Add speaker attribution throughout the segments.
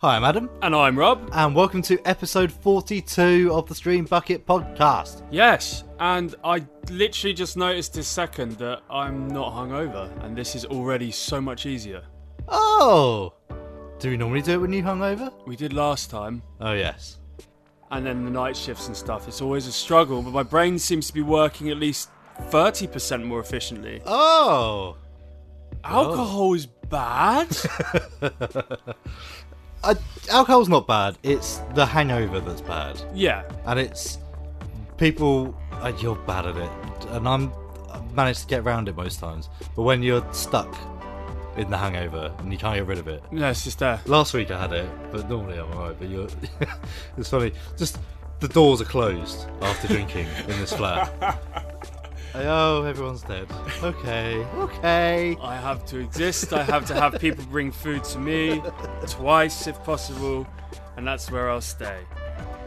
Speaker 1: Hi, I'm Adam,
Speaker 2: And I'm Rob.
Speaker 1: and welcome to episode 42 of the Screen Bucket podcast.
Speaker 2: Yes, and I literally just noticed this second that I'm not hungover, and this is already so much easier.
Speaker 1: Oh! Do we normally do it when you hungover?
Speaker 2: We did last time,
Speaker 1: Oh, yes.
Speaker 2: and then the night shifts and stuff. It's always a struggle, but my brain seems to be working at least 30% more efficiently.
Speaker 1: Oh!
Speaker 2: Alcohol is bad?
Speaker 1: Uh, alcohol's not bad, it's the hangover that's bad.
Speaker 2: yeah.
Speaker 1: And it's people, uh, you're bad at it. And I'm, I've managed to get around it most times. But when you're stuck in the hangover and you can't get rid of it,
Speaker 2: No, it's just there.
Speaker 1: Last week I had it, but normally I'm alright. But you're, it's funny. Just the doors are closed after drinking in this flat. oh, everyone's dead. Okay, okay.
Speaker 2: I have to exist. I have to have people bring food to me twice if possible, and that's where I'll stay.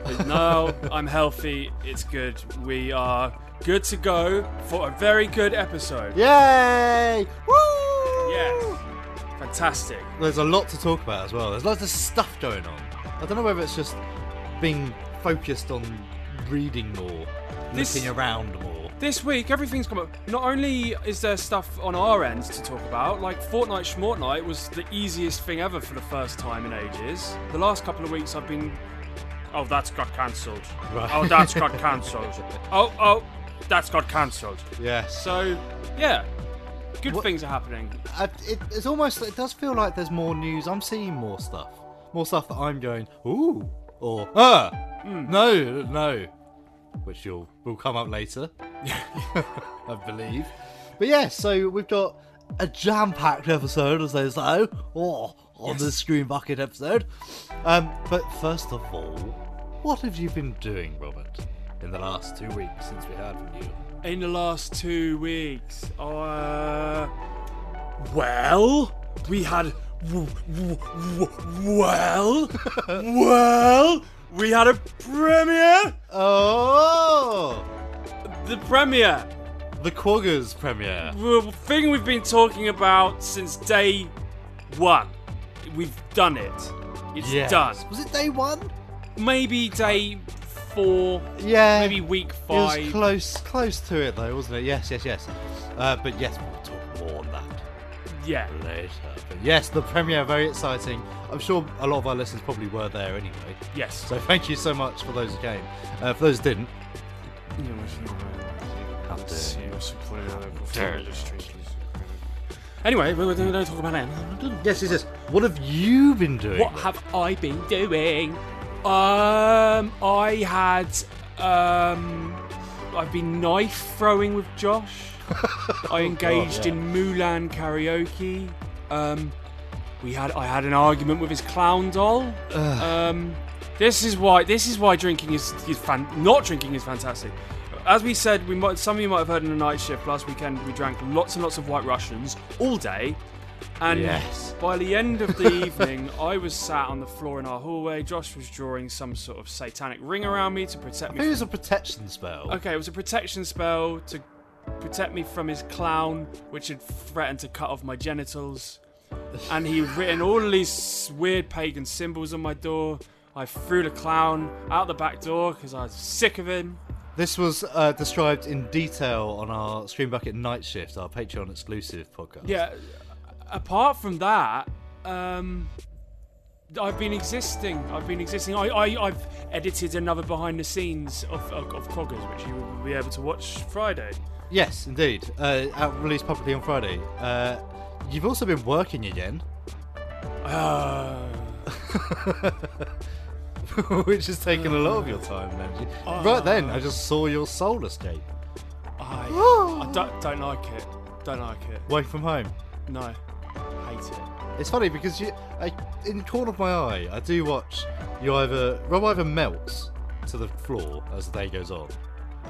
Speaker 2: But now I'm healthy. It's good. We are good to go for a very good episode.
Speaker 1: Yay! Woo!
Speaker 2: Yes. Fantastic.
Speaker 1: There's a lot to talk about as well. There's lots of stuff going on. I don't know whether it's just being focused on reading more,
Speaker 2: This-
Speaker 1: looking around more.
Speaker 2: This week, everything's come up. Not only is there stuff on our end to talk about, like Fortnite Schmortnight was the easiest thing ever for the first time in ages. The last couple of weeks, I've been. Oh, that's got cancelled.
Speaker 1: Right.
Speaker 2: Oh, that's got cancelled. oh, oh, that's got cancelled.
Speaker 1: Yeah.
Speaker 2: So, yeah, good
Speaker 1: What-
Speaker 2: things are happening.
Speaker 1: I, it, it's almost it does feel like there's more news. I'm seeing more stuff, more stuff that I'm going ooh or ah no no, which you'll will come up later, I believe. But yeah, so we've got a jam-packed episode, as they say, oh, on the Screen Bucket episode. Um, but first of all, what have you been doing, Robert, in the last two weeks since we heard from you?
Speaker 2: In the last two weeks, uh, well, we had. Well, well, we had a premiere.
Speaker 1: Oh,
Speaker 2: The premiere,
Speaker 1: the Quackers premiere.
Speaker 2: the thing we've been talking about since day one. We've done it. It's
Speaker 1: Yes.
Speaker 2: done.
Speaker 1: Was it day one?
Speaker 2: Maybe day four.
Speaker 1: Yeah.
Speaker 2: Maybe week five.
Speaker 1: It was close, close to it though, wasn't it? Yes, yes, yes. Uh, but yes, we'll talk more on that
Speaker 2: yeah.
Speaker 1: later. But yes, the premiere very exciting. I'm sure a lot of our listeners probably were there anyway.
Speaker 2: Yes.
Speaker 1: So thank you so much for those who came. Uh, for those who didn't, how dare you.
Speaker 2: Anyway, we we don't talk about that.
Speaker 1: Yes, yes, yes. What have you been doing?
Speaker 2: What have I been doing? Um, I had um, I've been knife throwing with Josh. I engaged
Speaker 1: Oh, yeah.
Speaker 2: in Mulan karaoke. Um, we had I had an argument with his clown doll. Um, this is why this is why drinking is, is fan, not drinking is fantastic. As we said, we might some of you might have heard in the night shift last weekend. We drank lots and lots of White Russians all day, and
Speaker 1: Yes.
Speaker 2: by the end of the evening, I was sat on the floor in our hallway. Josh was drawing some sort of satanic ring around me to protect me.
Speaker 1: it was a protection spell.
Speaker 2: okay, it was a protection spell to protect me from his clown, which had threatened to cut off my genitals. And he had written all these weird pagan symbols on my door. I threw the clown out the back door because I was sick of him.
Speaker 1: This was uh, described in detail on our Screen Bucket Night Shift, our Patreon exclusive podcast.
Speaker 2: Yeah. Apart from that, um, I've been existing. I've been existing. I, I I've edited another behind the scenes of of, of Quackers, which you will be able to watch Friday.
Speaker 1: Yes, indeed. Uh, out released publicly on Friday. Uh, you've also been working again,
Speaker 2: Uh,
Speaker 1: which has taken a lot of your time and energy. right then, I just saw your soul escape.
Speaker 2: I, I don't, don't like it. Don't like it.
Speaker 1: Away from home.
Speaker 2: No, hate it.
Speaker 1: It's funny because you, I, in the corner of my eye, I do watch you either Rob either melts to the floor as the day goes on,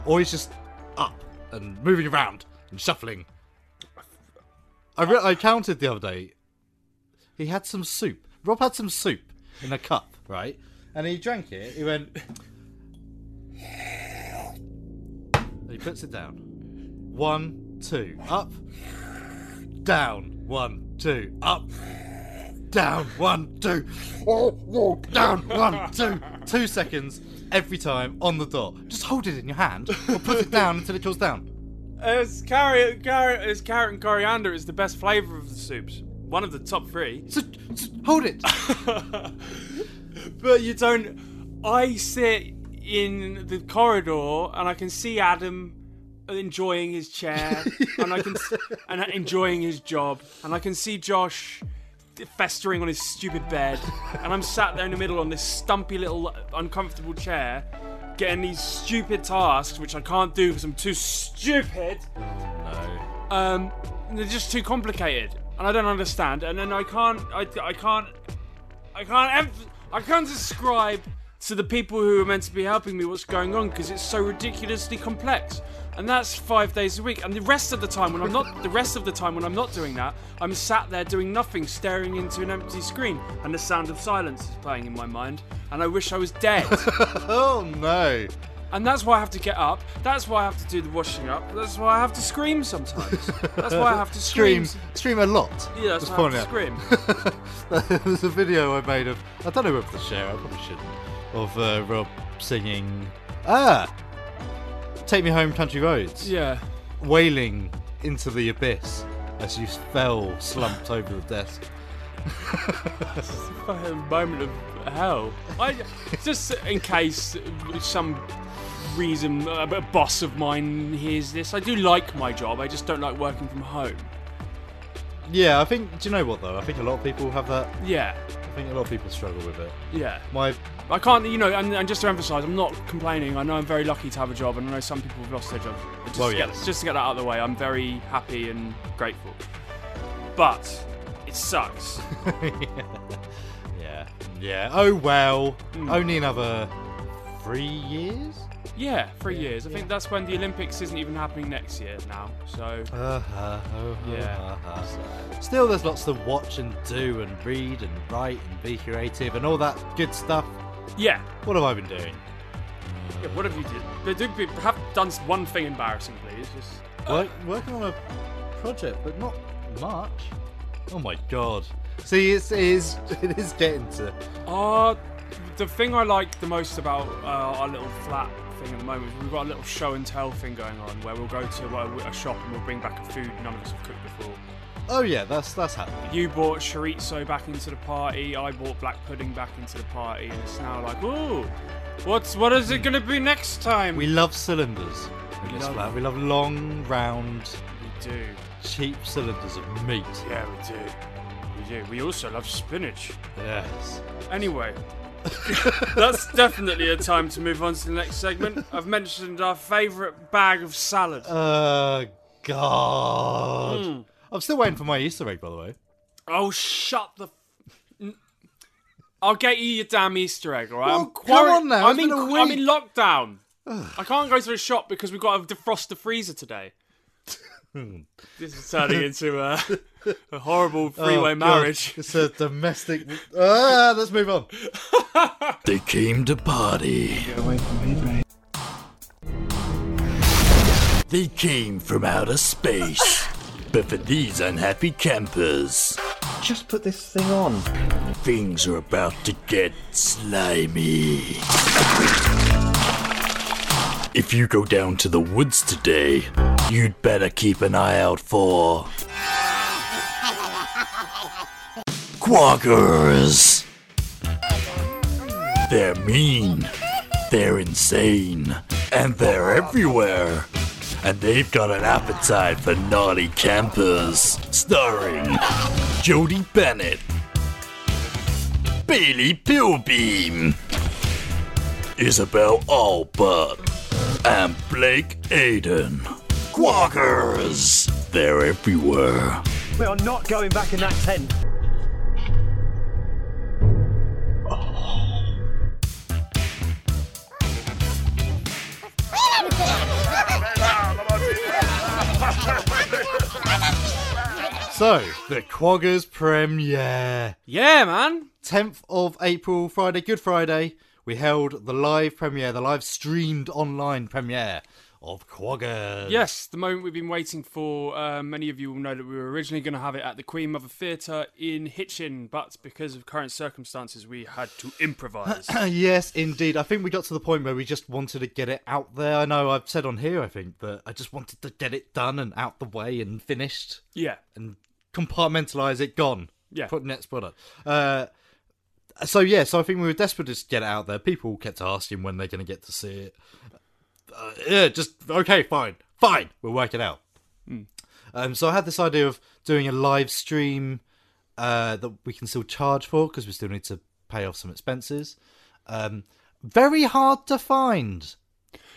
Speaker 1: or he's just up and moving around and shuffling. I, re- I counted the other day. He had some soup. Rob had some soup in a cup, right? And he drank it. He went. and he puts it down. One, two, up, down. One, two, up, down, one, two. Oh, oh, down, one, two. Two seconds every time on the dot. Just hold it in your hand or put it down until it goes down.
Speaker 2: As carrot, carrot, as carrot and coriander is the best flavour of the soups. One of the top three.
Speaker 1: So, so hold it.
Speaker 2: but you don't. I sit in the corridor and I can see Adam enjoying his chair and I can and enjoying his job and I can see Josh festering on his stupid bed and I'm sat there in the middle on this stumpy little uncomfortable chair getting these stupid tasks which I can't do because I'm too stupid.
Speaker 1: No.
Speaker 2: Um, they're just too complicated and I don't understand and then I can't I, I can't I can't emph- I can't describe to the people who are meant to be helping me what's going on because it's so ridiculously complex. And that's five days a week. And the rest of the time when I'm not the rest of the time when I'm not doing that, I'm sat there doing nothing, staring into an empty screen, and the sound of silence is playing in my mind. And I wish I was dead.
Speaker 1: Oh no.
Speaker 2: and that's why I have to get up. That's why I have to do the washing up. That's why I have to scream sometimes. That's why I have to scream.
Speaker 1: Stream, stream a lot.
Speaker 2: Yeah, that's why I have to
Speaker 1: out.
Speaker 2: scream.
Speaker 1: There's a video I made of. I don't know whether to share. I probably shouldn't. Of uh, Rob singing. Ah. Take me home, country roads.
Speaker 2: Yeah.
Speaker 1: Wailing into the abyss as you fell slumped over the desk.
Speaker 2: fucking moment of hell. I just in case some reason a a boss of mine hears this. I do like my job. I just don't like working from home.
Speaker 1: Yeah, I think. Do you know what though? I think a lot of people have that.
Speaker 2: Yeah,
Speaker 1: I think a lot of people struggle with it.
Speaker 2: yeah.
Speaker 1: My
Speaker 2: I can't, you know, and, and just to emphasise, I'm not complaining. I know I'm very lucky to have a job, and I know some people have lost their jobs. Just,
Speaker 1: Well,
Speaker 2: to get, just to get that out of the way, I'm very happy and grateful. But it sucks.
Speaker 1: yeah, yeah. Oh well.
Speaker 2: Hmm.
Speaker 1: Only another three years.
Speaker 2: Yeah, three years. I think that's when the Olympics isn't even happening next year now. So
Speaker 1: Uh-huh, oh,
Speaker 2: Yeah.
Speaker 1: uh-huh. Still, there's lots to watch and do and read and write and be creative and all that good stuff.
Speaker 2: yeah,
Speaker 1: What have I been doing?
Speaker 2: Yeah, what have you did? They do be, have done one thing embarrassing, please. Just,
Speaker 1: Work, working on a project, but not much. Oh my god. See, it's, it is it is getting to.
Speaker 2: uh, the thing I like the most about uh, our little flat thing at the moment we've got a little show and tell thing going on where we'll go to a, a shop and we'll bring back a food none of us have cooked before.
Speaker 1: Oh yeah, that's that's happening.
Speaker 2: You brought chorizo back into the party. I brought black pudding back into the party, and it's now like, ooh, what's what is it gonna be next time?
Speaker 1: We love cylinders
Speaker 2: We love
Speaker 1: We love long, round,
Speaker 2: We do.
Speaker 1: cheap cylinders of meat.
Speaker 2: Yeah, we do. We do. We also love spinach.
Speaker 1: Yes.
Speaker 2: Anyway, that's definitely a time to move on to the next segment. I've mentioned our favourite bag of salad.
Speaker 1: Uh, God.
Speaker 2: Hmm.
Speaker 1: I'm still waiting for my Easter egg, by the way.
Speaker 2: oh, shut the. F- I'll get you your damn Easter egg, alright?
Speaker 1: Well,
Speaker 2: I'm
Speaker 1: come on now,
Speaker 2: I'm in, I'm in lockdown. I can't go to the shop because we've got to defrost the freezer today. This is turning into a, a horrible three-way
Speaker 1: Oh, God.
Speaker 2: marriage.
Speaker 1: It's a domestic. Ah, let's move on.
Speaker 3: They came to party.
Speaker 4: Get away from me, Ray.
Speaker 3: They came from outer space. but for these unhappy campers,
Speaker 4: Just put this thing on.
Speaker 3: things are about to get slimy. If you go down to the woods today, you'd better keep an eye out for. Quackers! They're mean, they're insane, and they're everywhere. And they've got an appetite for naughty campers. Starring Jodie Bennett, Bailey Pilbeam, Isabel Allbutt, and Blake Aiden. Quackers! They're everywhere.
Speaker 4: We are not going back in that tent.
Speaker 1: So, the Quackers premiere.
Speaker 2: Yeah, man.
Speaker 1: 10th of April, Friday, Good Friday, we held the live premiere, the live streamed online premiere of Quackers.
Speaker 2: Yes, the moment we've been waiting for. Uh, many of you will know that we were originally going to have it at the Queen Mother Theatre in Hitchin, but because of current circumstances, we had to improvise.
Speaker 1: yes, indeed. I think we got to the point where we just wanted to get it out there. I know I've said on here, I think, that I just wanted to get it done and out the way and finished
Speaker 2: yeah,
Speaker 1: and compartmentalize it, gone.
Speaker 2: Yeah.
Speaker 1: Put next product. Uh, so, yeah, so I think we were desperate to get it out there. People kept asking when they're going to get to see it. Uh, yeah, just, okay, fine. Fine. We'll work it out. Um, so I had this idea of doing a live stream uh, that we can still charge for because we still need to pay off some expenses. Um, very hard to find.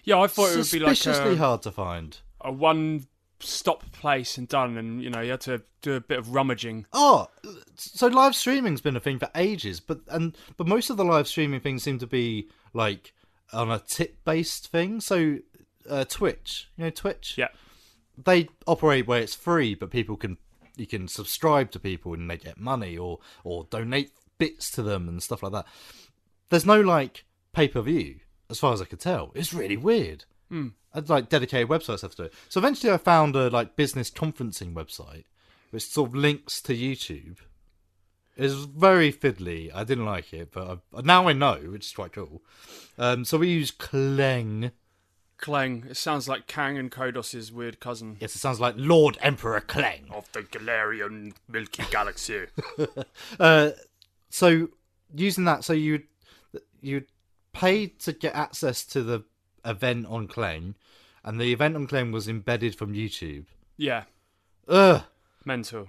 Speaker 2: yeah. I thought it would be like
Speaker 1: Suspiciously hard to find.
Speaker 2: a one-stop place and done, and you know you had to do a bit of rummaging.
Speaker 1: Oh, so live streaming's been a thing for ages, but and but most of the live streaming things seem to be like on a tip based thing. So uh, Twitch, you know Twitch,
Speaker 2: Yeah,
Speaker 1: they operate where it's free, but people can you can subscribe to people and they get money or or donate bits to them and stuff like that. There's no like pay per view, as far as I could tell. It's really weird. I'd like dedicated websites have to do it. So eventually, I found a like business conferencing website, which sort of links to YouTube. It's very fiddly. I didn't like it, but I, now I know, which is quite cool. Um, so we use Clang.
Speaker 2: Clang. It sounds like Kang and Kodos's weird cousin.
Speaker 1: Yes, it sounds like Lord Emperor Clang.
Speaker 2: Of the Galarian Milky Galaxy.
Speaker 1: Uh, so using that, so you you pay to get access to the event on Clang, and the event on Clang was embedded from YouTube.
Speaker 2: yeah,
Speaker 1: Ugh.
Speaker 2: mental.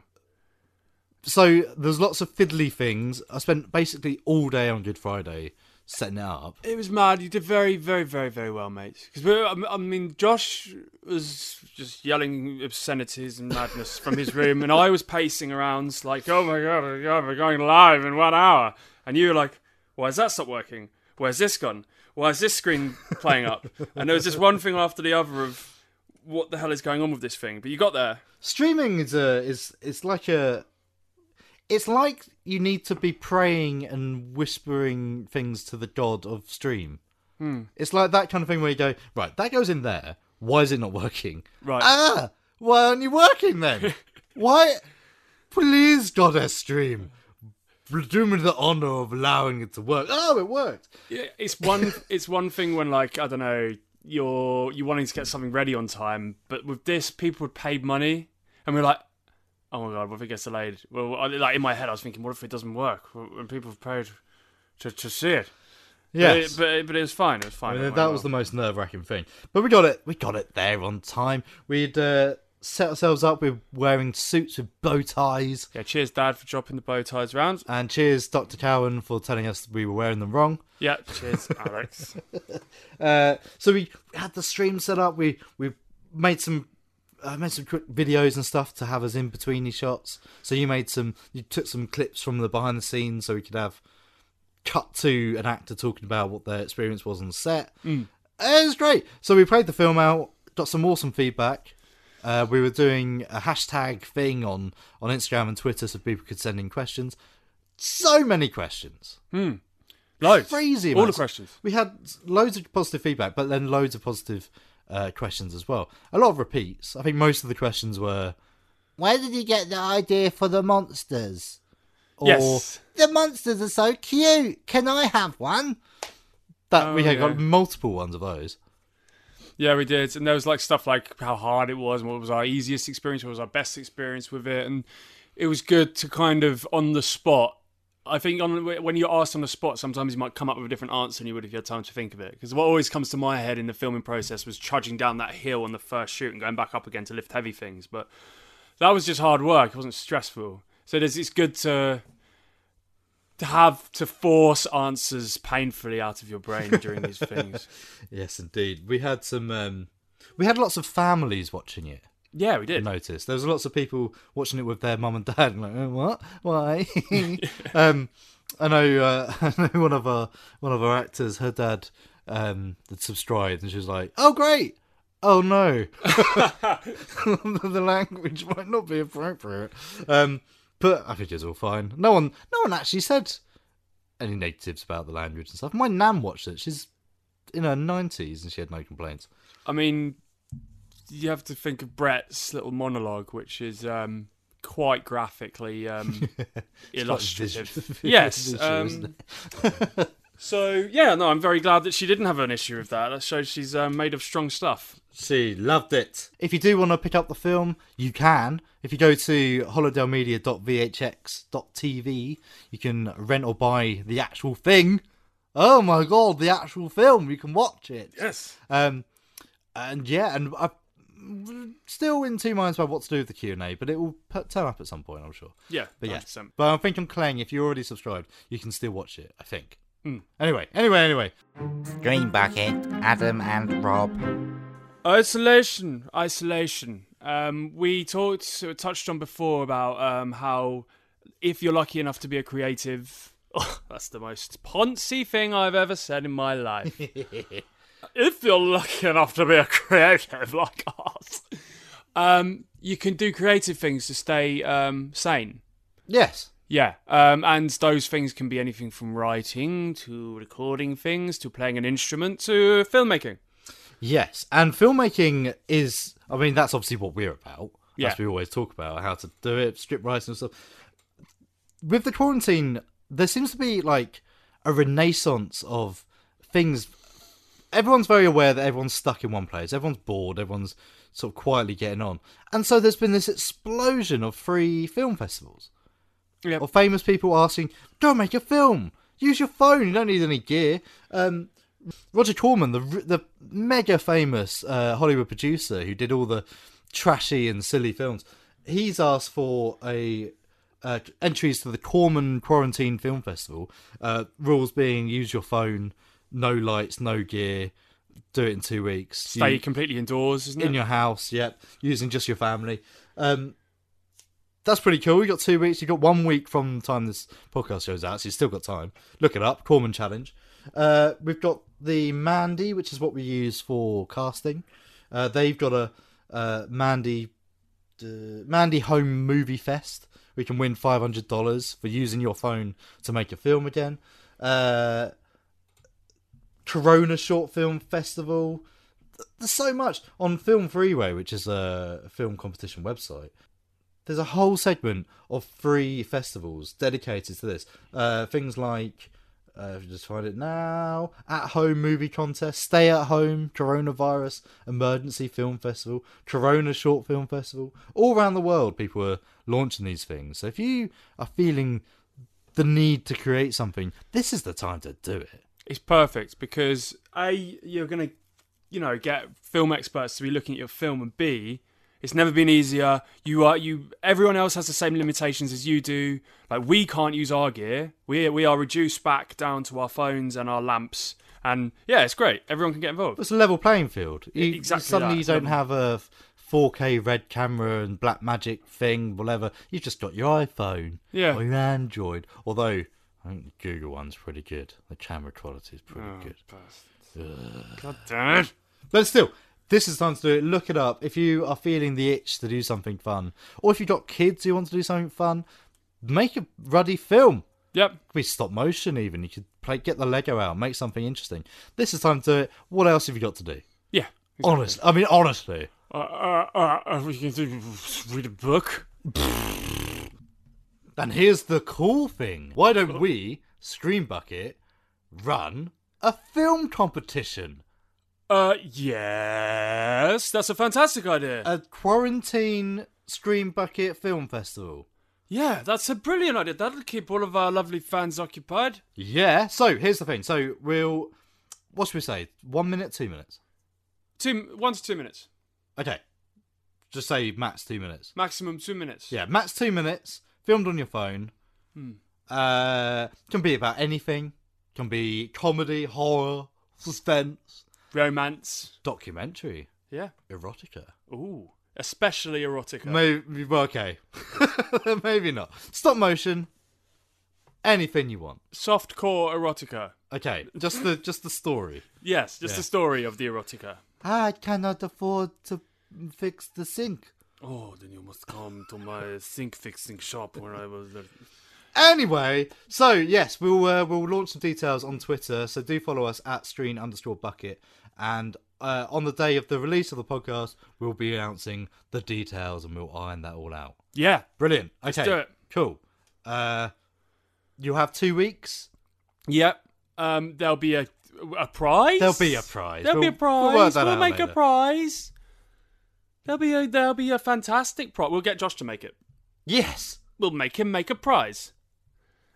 Speaker 1: So there's lots of fiddly things. I spent basically all day on Good Friday setting it up.
Speaker 2: It was mad. You did very, very, very, very well, mate. Because um, I mean, Josh was just yelling obscenities and madness from his room, and I was pacing around like, "Oh my god, oh my god, we're going live in one hour," and you were like, "Why has that stopped working? Where's this gone? Why is this screen playing up?" And there was just one thing after the other of what the hell is going on with this thing. But you got there.
Speaker 1: Streaming is a is it's like a it's like you need to be praying and whispering things to the god of stream. It's like that kind of thing where you go, right, that goes in there. Why is it not working?
Speaker 2: Right.
Speaker 1: Ah, why aren't you working then? why? Please, goddess stream, do me the honor of allowing it to work. Oh, it worked.
Speaker 2: Yeah, it's one it's one thing when like I don't know you're you wanting to get something ready on time, but with this people would pay money, and we're like, oh my god, what if it gets delayed? Well, I- like in my head, I was thinking, what if it doesn't work? When people have paid to to see it,
Speaker 1: Yes.
Speaker 2: but it, but, but it was fine. It was fine.
Speaker 1: I mean,
Speaker 2: went
Speaker 1: that
Speaker 2: well.
Speaker 1: was the most nerve wracking thing. But we got it. We got it there on time. We'd uh, set ourselves up with wearing suits with bow ties.
Speaker 2: yeah. Cheers, Dad, for dropping the bow ties round.
Speaker 1: And cheers, Dr. Cowan, for telling us we were wearing them wrong.
Speaker 2: Yeah, cheers, Alex.
Speaker 1: Uh, so we had the stream set up. We we made some uh, made some quick videos and stuff to have us in between these shots. So you made some, you took some clips from the behind the scenes, so we could have cut to an actor talking about what their experience was on set. It was great. So we played the film out, got some awesome feedback. Uh, we were doing a hashtag thing on on Instagram and Twitter, so people could send in questions. So many questions.
Speaker 2: Loads,
Speaker 1: Crazy
Speaker 2: All the questions.
Speaker 1: We had loads of positive feedback, but then loads of positive uh, questions as well. A lot of repeats. I think most of the questions were, "Where did you get the idea for the monsters?" Or
Speaker 2: Yes.
Speaker 1: "The monsters are so cute. Can I have one?" That we
Speaker 2: Oh,
Speaker 1: had
Speaker 2: yeah.
Speaker 1: got multiple ones of those.
Speaker 2: Yeah, we did, and there was like stuff like how hard it was, and what was our easiest experience, what was our best experience with it, and it was good to kind of on the spot. I think on when you're asked on the spot, sometimes you might come up with a different answer than you would if you had time to think of it. Because what always comes to my head in the filming process was trudging down that hill on the first shoot and going back up again to lift heavy things. But that was just hard work; it wasn't stressful. So it's good to to have to force answers painfully out of your brain during these things.
Speaker 1: Yes, indeed. We had some. Um, we had lots of families watching it.
Speaker 2: Yeah, we did.
Speaker 1: Notice There was lots of people watching it with their mum and dad. And like, oh, what? Why? um, I know. Uh, I know one of our one of our actors. Her dad um, had subscribed, and she was like, "Oh, great." Oh no, the language might not be appropriate. Um, but I think it's all fine. No one, no one actually said any negatives about the language and stuff. My nan watched it. She's in her nineties and she had no complaints.
Speaker 2: I mean, you have to think of Brett's little monologue, which is um, quite graphically um, illustrative.
Speaker 1: visual-
Speaker 2: yes.
Speaker 1: visual,
Speaker 2: um, so yeah, no, I'm very glad that she didn't have an issue with that. That shows she's um, made of strong stuff.
Speaker 1: She loved it. If you do want to pick up the film, you can. If you go to holidalemedia.vhx.tv, you can rent or buy the actual thing. Oh my god, the actual film! You can watch it.
Speaker 2: Yes.
Speaker 1: Um, and yeah, and I'm still in two minds about what to do with the Q and A, but it will put, turn up at some point, I'm sure.
Speaker 2: Yeah.
Speaker 1: But yeah,
Speaker 2: 100%.
Speaker 1: but I think I'm Clang. If you're already subscribed, you can still watch it. I think. Anyway, anyway, anyway.
Speaker 5: Screen Bucket, Adam and Rob.
Speaker 2: Isolation, isolation. Um, we talked, sort touched on before about um, how if you're lucky enough to be a creative, oh, that's the most poncy thing I've ever said in my life. if you're lucky enough to be a creative like us, um, you can do creative things to stay um, sane.
Speaker 1: Yes.
Speaker 2: Yeah, um, and those things can be anything from writing to recording things to playing an instrument to filmmaking.
Speaker 1: Yes, and filmmaking is. I mean, that's obviously what we're about.
Speaker 2: Yeah.
Speaker 1: As we always talk about how to do it, script writing and stuff. With the quarantine, there seems to be like a renaissance of things. Everyone's very aware that everyone's stuck in one place. Everyone's bored. Everyone's sort of quietly getting on, and so there's been this explosion of free film festivals.
Speaker 2: Yep.
Speaker 1: Or famous people asking, "Go make a film. Use your phone. You don't need any gear." Um, Roger Corman, the the mega famous uh, Hollywood producer who did all the trashy and silly films, he's asked for a uh, entries to the Corman Quarantine Film Festival. Uh, rules being: use your phone, no lights, no gear, do it in two weeks.
Speaker 2: Stay
Speaker 1: You-
Speaker 2: completely indoors, isn't
Speaker 1: in
Speaker 2: it?
Speaker 1: your house, yep, using just your family. Um, that's pretty cool. We got two weeks. You got one week from the time this podcast goes out, so you've still got time. Look it up, Corman Challenge. Uh, we've got the Mandy, which is what we use for casting. Uh, they've got a uh, Mandy uh, Mandy Home Movie Fest. We can win five hundred dollars for using your phone to make a film again. Corona Short Film Festival. There's so much on Film Freeway, which is a film competition website. There's a whole segment of free festivals dedicated to this. Uh, things like, uh, just find it now, at home movie contest, stay at home, coronavirus emergency film festival, Corona short film festival. All around the world, people are launching these things. So if you are feeling the need to create something, this is the time to do it.
Speaker 2: It's perfect because a you're gonna, you know, get film experts to be looking at your film, and b it's never been easier. You are you. Everyone else has the same limitations as you do. Like we can't use our gear. We we are reduced back down to our phones and our lamps. And yeah, it's great. Everyone can get involved.
Speaker 1: It's a level playing field. You,
Speaker 2: Exactly
Speaker 1: Suddenly
Speaker 2: that.
Speaker 1: you don't have a 4K red camera and black magic thing, whatever. You've just got your iPhone
Speaker 2: Yeah.
Speaker 1: or your Android. Although I think the Google one's pretty good. The camera quality is pretty
Speaker 2: Oh.
Speaker 1: good.
Speaker 2: God damn it!
Speaker 1: But still, this is time to do it. Look it up. If you are feeling the itch to do something fun, or if you've got kids who want to do something fun, make a ruddy film.
Speaker 2: Yep.
Speaker 1: It could be stop motion even. You could play, get the Lego out, make something interesting. This is time to do it. What else have you got to do?
Speaker 2: Yeah.
Speaker 1: Honest, I mean honestly.
Speaker 2: Uh, uh, uh, we can do, read a book.
Speaker 1: And here's the cool thing. Why don't we, Screen Bucket, run a film competition?
Speaker 2: Uh, yes, that's a fantastic idea.
Speaker 1: A quarantine Screen Bucket Film Festival.
Speaker 2: yeah, that's a brilliant idea. That'll keep all of our lovely fans occupied.
Speaker 1: Yeah. So here's the thing. So we'll, what should we say? One minute, two minutes.
Speaker 2: Two, one to two minutes,
Speaker 1: Okay. Just say max two minutes.
Speaker 2: maximum two minutes.
Speaker 1: Yeah, max two minutes. Filmed on your phone. Uh, can be about anything. Can be comedy, horror, suspense,
Speaker 2: Romance.
Speaker 1: documentary,
Speaker 2: Yeah.
Speaker 1: erotica.
Speaker 2: Ooh, especially erotica.
Speaker 1: Maybe well, okay, maybe not. Stop motion. Anything you want.
Speaker 2: Softcore erotica.
Speaker 1: Okay, just the just the story.
Speaker 2: Yes, just
Speaker 1: Yeah.
Speaker 2: the story of the erotica.
Speaker 1: I cannot afford to fix the sink.
Speaker 2: Oh, then you must come to my sink fixing shop where I was. There.
Speaker 1: Anyway, so yes, we'll uh, we'll launch some details on Twitter. So do follow us at Screen underscore Bucket, and uh, on the day of the release of the podcast, we'll be announcing the details and we'll iron that all out.
Speaker 2: Yeah.
Speaker 1: Brilliant. Okay.
Speaker 2: do it.
Speaker 1: Cool. Uh, you'll have two weeks.
Speaker 2: Yep. Um, there'll be a a prize.
Speaker 1: There'll be a prize.
Speaker 2: There'll be a
Speaker 1: We'll-
Speaker 2: prize.
Speaker 1: we'll out
Speaker 2: make a prize. There'll be a there'll be a fantastic prize. We'll get Josh to make it.
Speaker 1: Yes.
Speaker 2: We'll make him make a prize.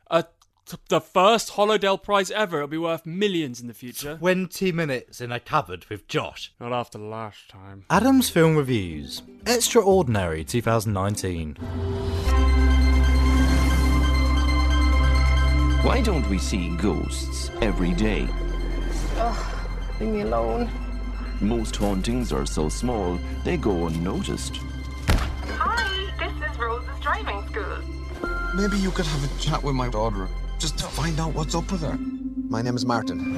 Speaker 2: A t- the first Holodale prize ever. It'll be worth millions in the future.
Speaker 1: 20 minutes in a cupboard with Josh.
Speaker 2: Not after last time.
Speaker 1: Adam's Film Reviews. Extraordinary 2019.
Speaker 6: Why don't we see ghosts every day?
Speaker 7: Leave me alone.
Speaker 6: Most hauntings are so small, they go unnoticed.
Speaker 7: Hi, this is Rose's driving school.
Speaker 8: Maybe you could have a chat with my daughter just to find out what's up with her. My name is Martin.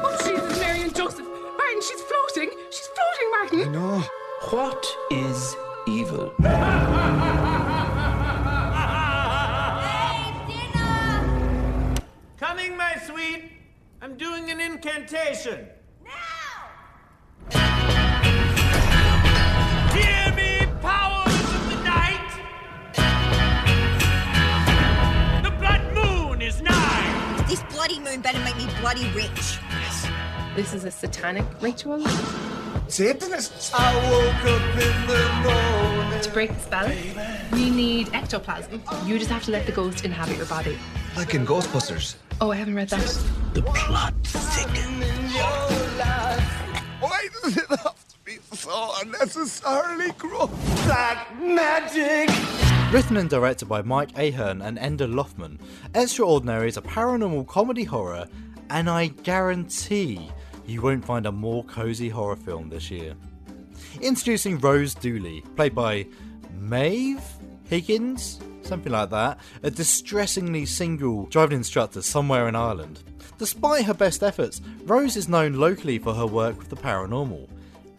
Speaker 7: Oh, Jesus, Mary and Joseph. Martin, she's floating. She's floating, Martin.
Speaker 8: I know.
Speaker 6: What is evil?
Speaker 9: I'm doing an incantation. Now! Hear me, powers of the night. The blood moon is nigh.
Speaker 10: This bloody moon better make me bloody rich.
Speaker 7: This is a satanic ritual.
Speaker 8: Satanists.
Speaker 9: I woke up in the morning.
Speaker 7: To break the spell, we need ectoplasm. You just have to let the ghost inhabit your body.
Speaker 8: Like in Ghostbusters.
Speaker 7: Oh, I haven't read that.
Speaker 3: The plot thickens.
Speaker 8: Why does it have to be so unnecessarily gross?
Speaker 9: Black magic.
Speaker 1: Written and directed by Mike Ahern and Enda Loughman, Extraordinary is a paranormal comedy horror, and I guarantee you won't find a more cozy horror film this year. Introducing Rose Dooley, played by Maeve Higgins, something like that, a distressingly single driving instructor somewhere in Ireland. Despite her best efforts, Rose is known locally for her work with the paranormal.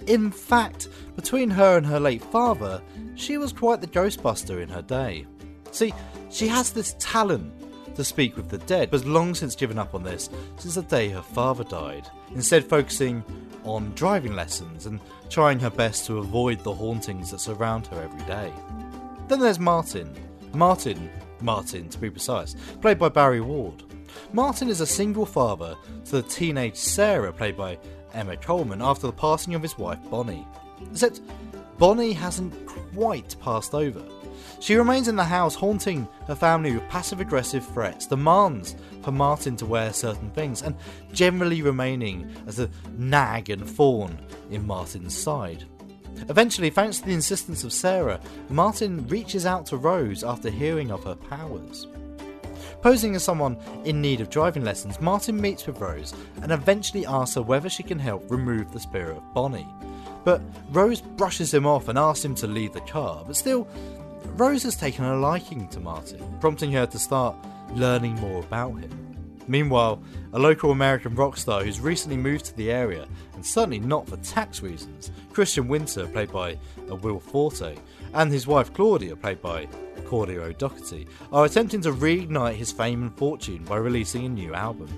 Speaker 1: In fact, between her and her late father, she was quite the Ghostbuster in her day. See, she has this talent to speak with the dead, but has long since given up on this since the day her father died, instead focusing on driving lessons and trying her best to avoid the hauntings that surround her every day. Then there's Martin. Martin, Martin to be precise, played by Barry Ward. Martin is a single father to the teenage Sarah, played by Emma Coleman, after the passing of his wife Bonnie. Except Bonnie hasn't quite passed over. She remains in the house, haunting her family with passive aggressive threats, demands for Martin to wear certain things, and generally remaining as a nag and fawn in Martin's side. Eventually, thanks to the insistence of Sarah, Martin reaches out to Rose after hearing of her powers. Posing as someone in need of driving lessons, Martin meets with Rose and eventually asks her whether she can help remove the spirit of Bonnie. But Rose brushes him off and asks him to leave the car, but still, Rose has taken a liking to Martin, prompting her to start learning more about him. Meanwhile, a local American rock star who's recently moved to the area, and certainly not for tax reasons, Christian Winter, played by uh, Will Forte, and his wife Claudia, played by Claudia O'Doherty, are attempting to reignite his fame and fortune by releasing a new album.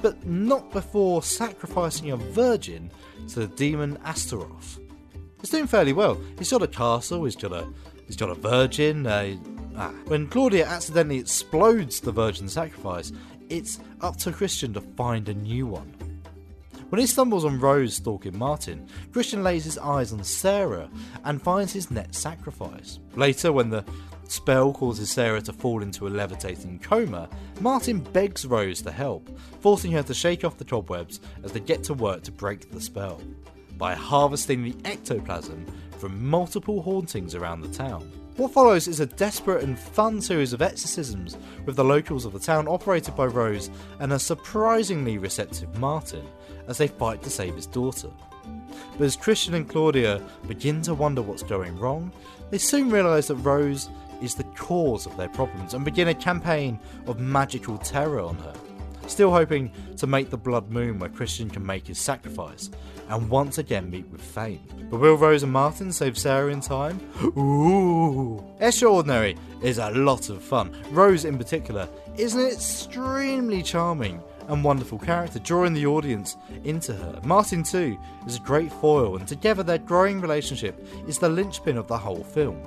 Speaker 1: But not before sacrificing a virgin to the demon Astaroth. He's doing fairly well. He's got a castle, he's got a he's got a virgin. Uh, ah. When Claudia accidentally explodes the virgin sacrifice, it's up to Christian to find a new one. When he stumbles on Rose stalking Martin, Christian lays his eyes on Sarah and finds his net sacrifice. Later, when the spell causes Sarah to fall into a levitating coma, Martin begs Rose to help, forcing her to shake off the cobwebs as they get to work to break the spell by harvesting the ectoplasm from multiple hauntings around the town. What follows is a desperate and fun series of exorcisms with the locals of the town operated by Rose and a surprisingly receptive Martin as they fight to save his daughter. But as Christian and Claudia begin to wonder what's going wrong, they soon realise that Rose is the cause of their problems and begin a campaign of magical terror on her. Still hoping to make the blood moon where Christian can make his sacrifice and once again meet with fame. But will Rose and Martin save Sarah in time? Ooh! Extraordinary is a lot of fun. Rose, in particular, is an extremely charming and wonderful character, drawing the audience into her. Martin, too, is a great foil, and together their growing relationship is the linchpin of the whole film.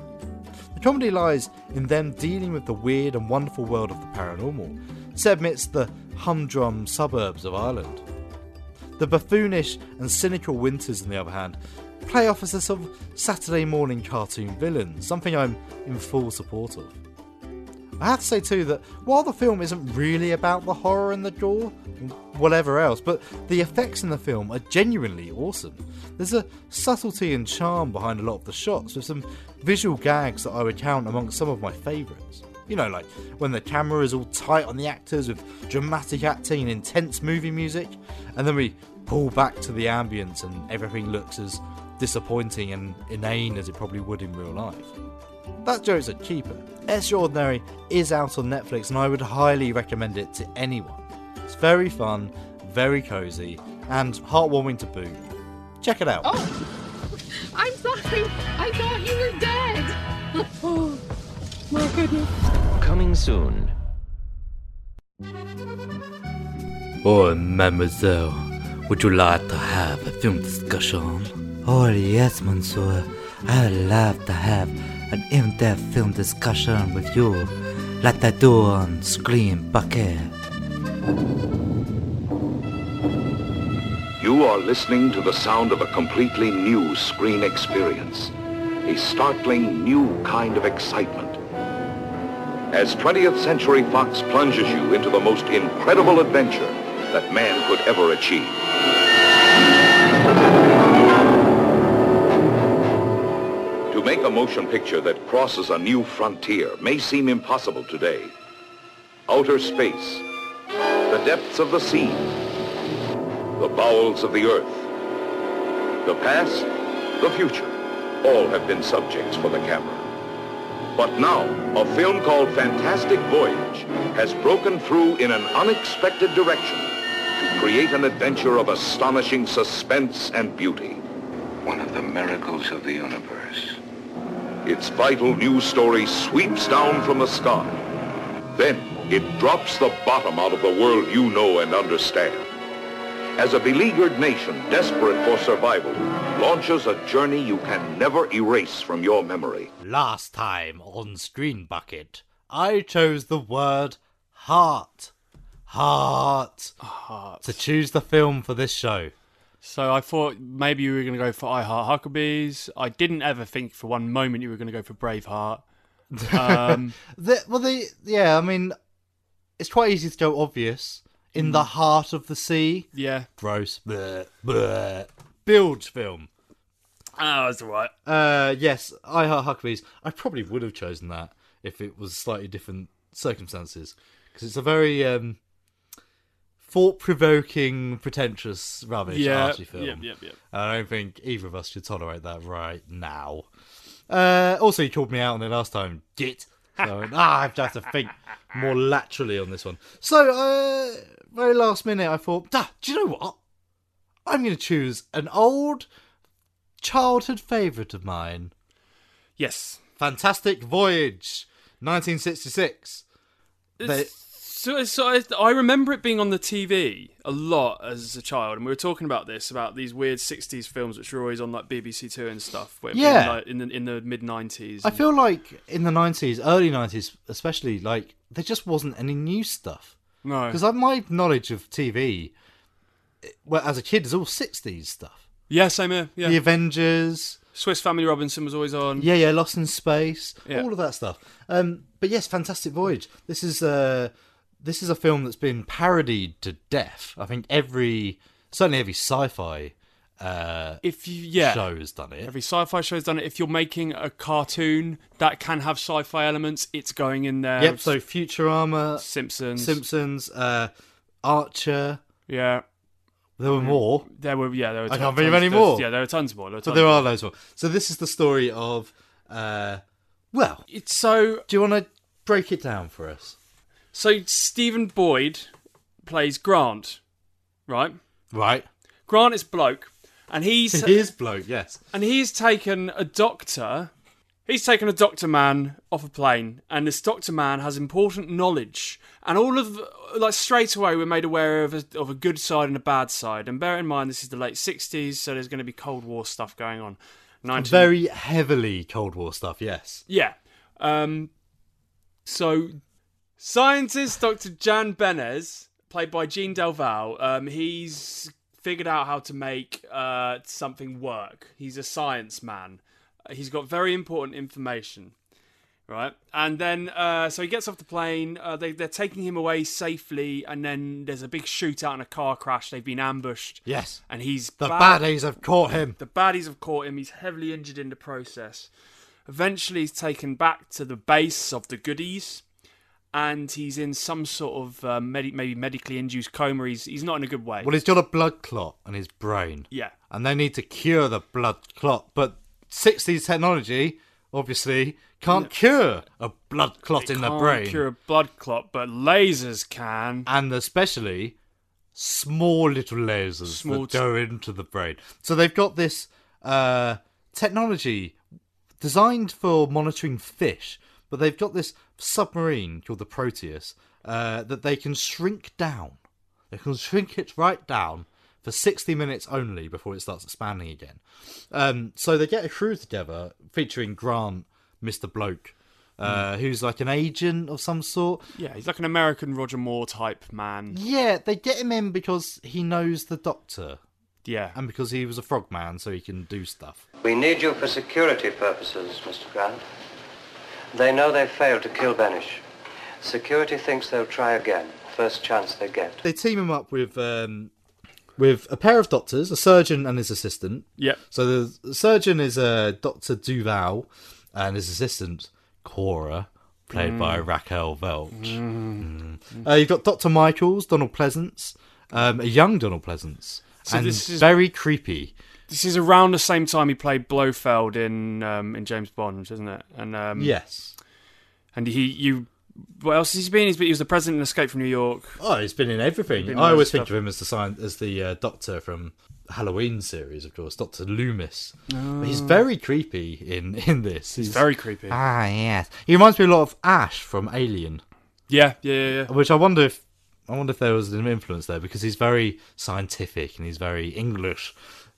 Speaker 1: The comedy lies in them dealing with the weird and wonderful world of the paranormal, set amidst the humdrum suburbs of Ireland. The buffoonish and cynical Winters, on the other hand, play off as a sort of Saturday morning cartoon villain, something I'm in full support of. I have to say too that while the film isn't really about the horror and the gore, whatever else, but the effects in the film are genuinely awesome. There's a subtlety and charm behind a lot of the shots, with some visual gags that I would count amongst some of my favourites. You know, like when the camera is all tight on the actors with dramatic acting and intense movie music, and then we pull back to the ambience and everything looks as disappointing and inane as it probably would in real life. That joke's a keeper. Extraordinary is out on Netflix and I would highly recommend it to anyone. It's very fun, very cosy, and heartwarming to boot. Check it out.
Speaker 7: Oh, I'm sorry. I thought you were dead. Oh, my goodness.
Speaker 6: Coming soon.
Speaker 3: Oh, mademoiselle, would you like to have a film discussion?
Speaker 5: Oh, yes, monsieur. I'd love to have an in depth film discussion with you, like I do on Screen Bucket.
Speaker 11: You are listening to the sound of a completely new screen experience. A startling new kind of excitement. As 20th Century Fox plunges you into the most incredible adventure that man could ever achieve. Make a motion picture that crosses a new frontier may seem impossible today. Outer space, the depths of the sea, the bowels of the earth, the past, the future, all have been subjects for the camera. But now, a film called Fantastic Voyage has broken through in an unexpected direction to create an adventure of astonishing suspense and beauty. One of the miracles of the universe. Its vital news story sweeps down from the sky. Then it drops the bottom out of the world you know and understand. As a beleaguered nation desperate for survival launches a journey you can never erase from your memory.
Speaker 1: Last time on Screen Bucket, I chose the word heart. Heart.
Speaker 2: Heart.
Speaker 1: To choose the film for this show.
Speaker 2: So I thought maybe you were going to go for I Heart Huckabees. I didn't ever think for one moment you were going to go for Braveheart. Um,
Speaker 1: the, well, the yeah, I mean, it's quite easy to go obvious. In the heart of the sea.
Speaker 2: yeah.
Speaker 1: Gross. Bleh, bleh. Bilge film.
Speaker 2: Oh, that's all right.
Speaker 1: Uh, yes, I Heart Huckabees. I probably would have chosen that if it was slightly different circumstances. Because it's a very um, thought provoking, pretentious, rubbish
Speaker 2: Yeah,
Speaker 1: arty film.
Speaker 2: yep, yep, yep.
Speaker 1: I don't think either of us should tolerate that right now. Uh, also, you called me out on it last time, git. So ah, I have to, have to think more laterally on this one. So, uh, very last minute, I thought, do you know what? I'm going to choose an old childhood favourite of mine.
Speaker 2: Yes.
Speaker 1: Fantastic Voyage, 1966. They-
Speaker 2: So, so I, I remember it being on the TV a lot as a child, and we were talking about this about these weird '60s films which were always on like BBC Two and stuff.
Speaker 1: Yeah.
Speaker 2: in, like, in the in the mid '90s.
Speaker 1: I feel like in the 90s, early 90s especially, like, there just wasn't any new stuff.
Speaker 2: no,
Speaker 1: Because my knowledge of TV, well, as a kid, is all 60s stuff.
Speaker 2: yeah, same here. Yeah,
Speaker 1: The Avengers,
Speaker 2: Swiss Family Robinson was always on.
Speaker 1: yeah, yeah, Lost in Space,
Speaker 2: Yeah.
Speaker 1: all of that stuff. Um, but yes, Fantastic Voyage. This is uh, this is a film that's been parodied to death. I think every, certainly every sci-fi uh,
Speaker 2: If you yeah,
Speaker 1: show has done it.
Speaker 2: every sci-fi show has done it. If you're making a cartoon that can have sci-fi elements, it's going in there.
Speaker 1: Yep. So Futurama,
Speaker 2: Simpsons,
Speaker 1: Simpsons, uh, Archer.
Speaker 2: yeah.
Speaker 1: There were more.
Speaker 2: There were yeah, there were.
Speaker 1: I can't think of
Speaker 2: tons-
Speaker 1: any more.
Speaker 2: Yeah, there were tons more. There
Speaker 1: But there
Speaker 2: more.
Speaker 1: are loads more. So this is the story of. Uh, well,
Speaker 2: It's so
Speaker 1: do you want to break it down for us?
Speaker 2: So Stephen Boyd plays Grant, right?
Speaker 1: Right.
Speaker 2: Grant is bloke, and he's
Speaker 1: He is bloke. Yes.
Speaker 2: and he's taken a doctor He's taken a Doctor Man off a plane, and this Doctor Man has important knowledge. And all of like straight away, we're made aware of a, of a good side and a bad side. And bear in mind, this is the late '60s, so there's going to be Cold War stuff going on. 19-
Speaker 1: Very heavily Cold War stuff, yes.
Speaker 2: yeah. Um, so, scientist Dr. Jan Benes, played by Jean Delval, um, he's figured out how to make uh, something work. He's a science man. He's got very important information, right? And then, uh, so he gets off the plane. Uh, they, they're taking him away safely, and then there's a big shootout and a car crash. They've been ambushed.
Speaker 1: Yes.
Speaker 2: And he's
Speaker 1: The
Speaker 2: bad-
Speaker 1: baddies have caught him.
Speaker 2: the baddies have caught him. He's heavily injured in the process. Eventually, he's taken back to the base of the goodies, and he's in some sort of uh, medi- maybe medically induced coma. He's he's not in a good way.
Speaker 1: Well, he's got a blood clot in his brain.
Speaker 2: Yeah.
Speaker 1: And they need to cure the blood clot. But 60s technology, obviously, can't cure a blood clot in the
Speaker 2: Can't
Speaker 1: brain.
Speaker 2: cure a blood clot, but lasers can.
Speaker 1: and especially small little lasers
Speaker 2: Small
Speaker 1: that
Speaker 2: t-
Speaker 1: go into the brain. So they've got this uh, technology designed for monitoring fish, but they've got this submarine called the Proteus uh, that they can shrink down. They can shrink it right down for 60 minutes only before it starts expanding again. Um, so they get a crew together featuring Grant, Mr. Bloke, uh, who's like an agent of some sort.
Speaker 2: Yeah, he's like an American Roger Moore type man.
Speaker 1: Yeah, they get him in because he knows the doctor.
Speaker 2: Yeah.
Speaker 1: And because he was a frogman, so he can do stuff.
Speaker 12: We need you for security purposes, Mr. Grant. They know they failed to kill Benes. Security thinks they'll try again. First chance they get.
Speaker 1: They team him up with um, with a pair of doctors, a surgeon and his assistant.
Speaker 2: Yep.
Speaker 1: So the surgeon is uh, Doctor Duval, and his assistant Cora, played by
Speaker 2: Mm.
Speaker 1: Raquel Welch. Mm. Uh, you've got Doctor Michaels, Donald Pleasence, um, a young Donald Pleasence,
Speaker 2: So
Speaker 1: and
Speaker 2: this is-
Speaker 1: very creepy.
Speaker 2: This is around the same time he played Blofeld in um, in James Bond, isn't it? And um,
Speaker 1: Yes.
Speaker 2: And he you what else has he been? He's been he was the president in Escape from New York.
Speaker 1: Oh, he's been in everything.
Speaker 2: Been in
Speaker 1: I always think of him as the science, as the uh, Doctor from the Halloween series, of course, Doctor Loomis. But he's
Speaker 2: Oh.
Speaker 1: very creepy in in this.
Speaker 2: He's very creepy.
Speaker 1: Ah, yes. He reminds me a lot of Ash from Alien.
Speaker 2: Yeah, yeah, yeah. yeah.
Speaker 1: Which I wonder if I wonder if there was an influence there because he's very scientific and he's very English,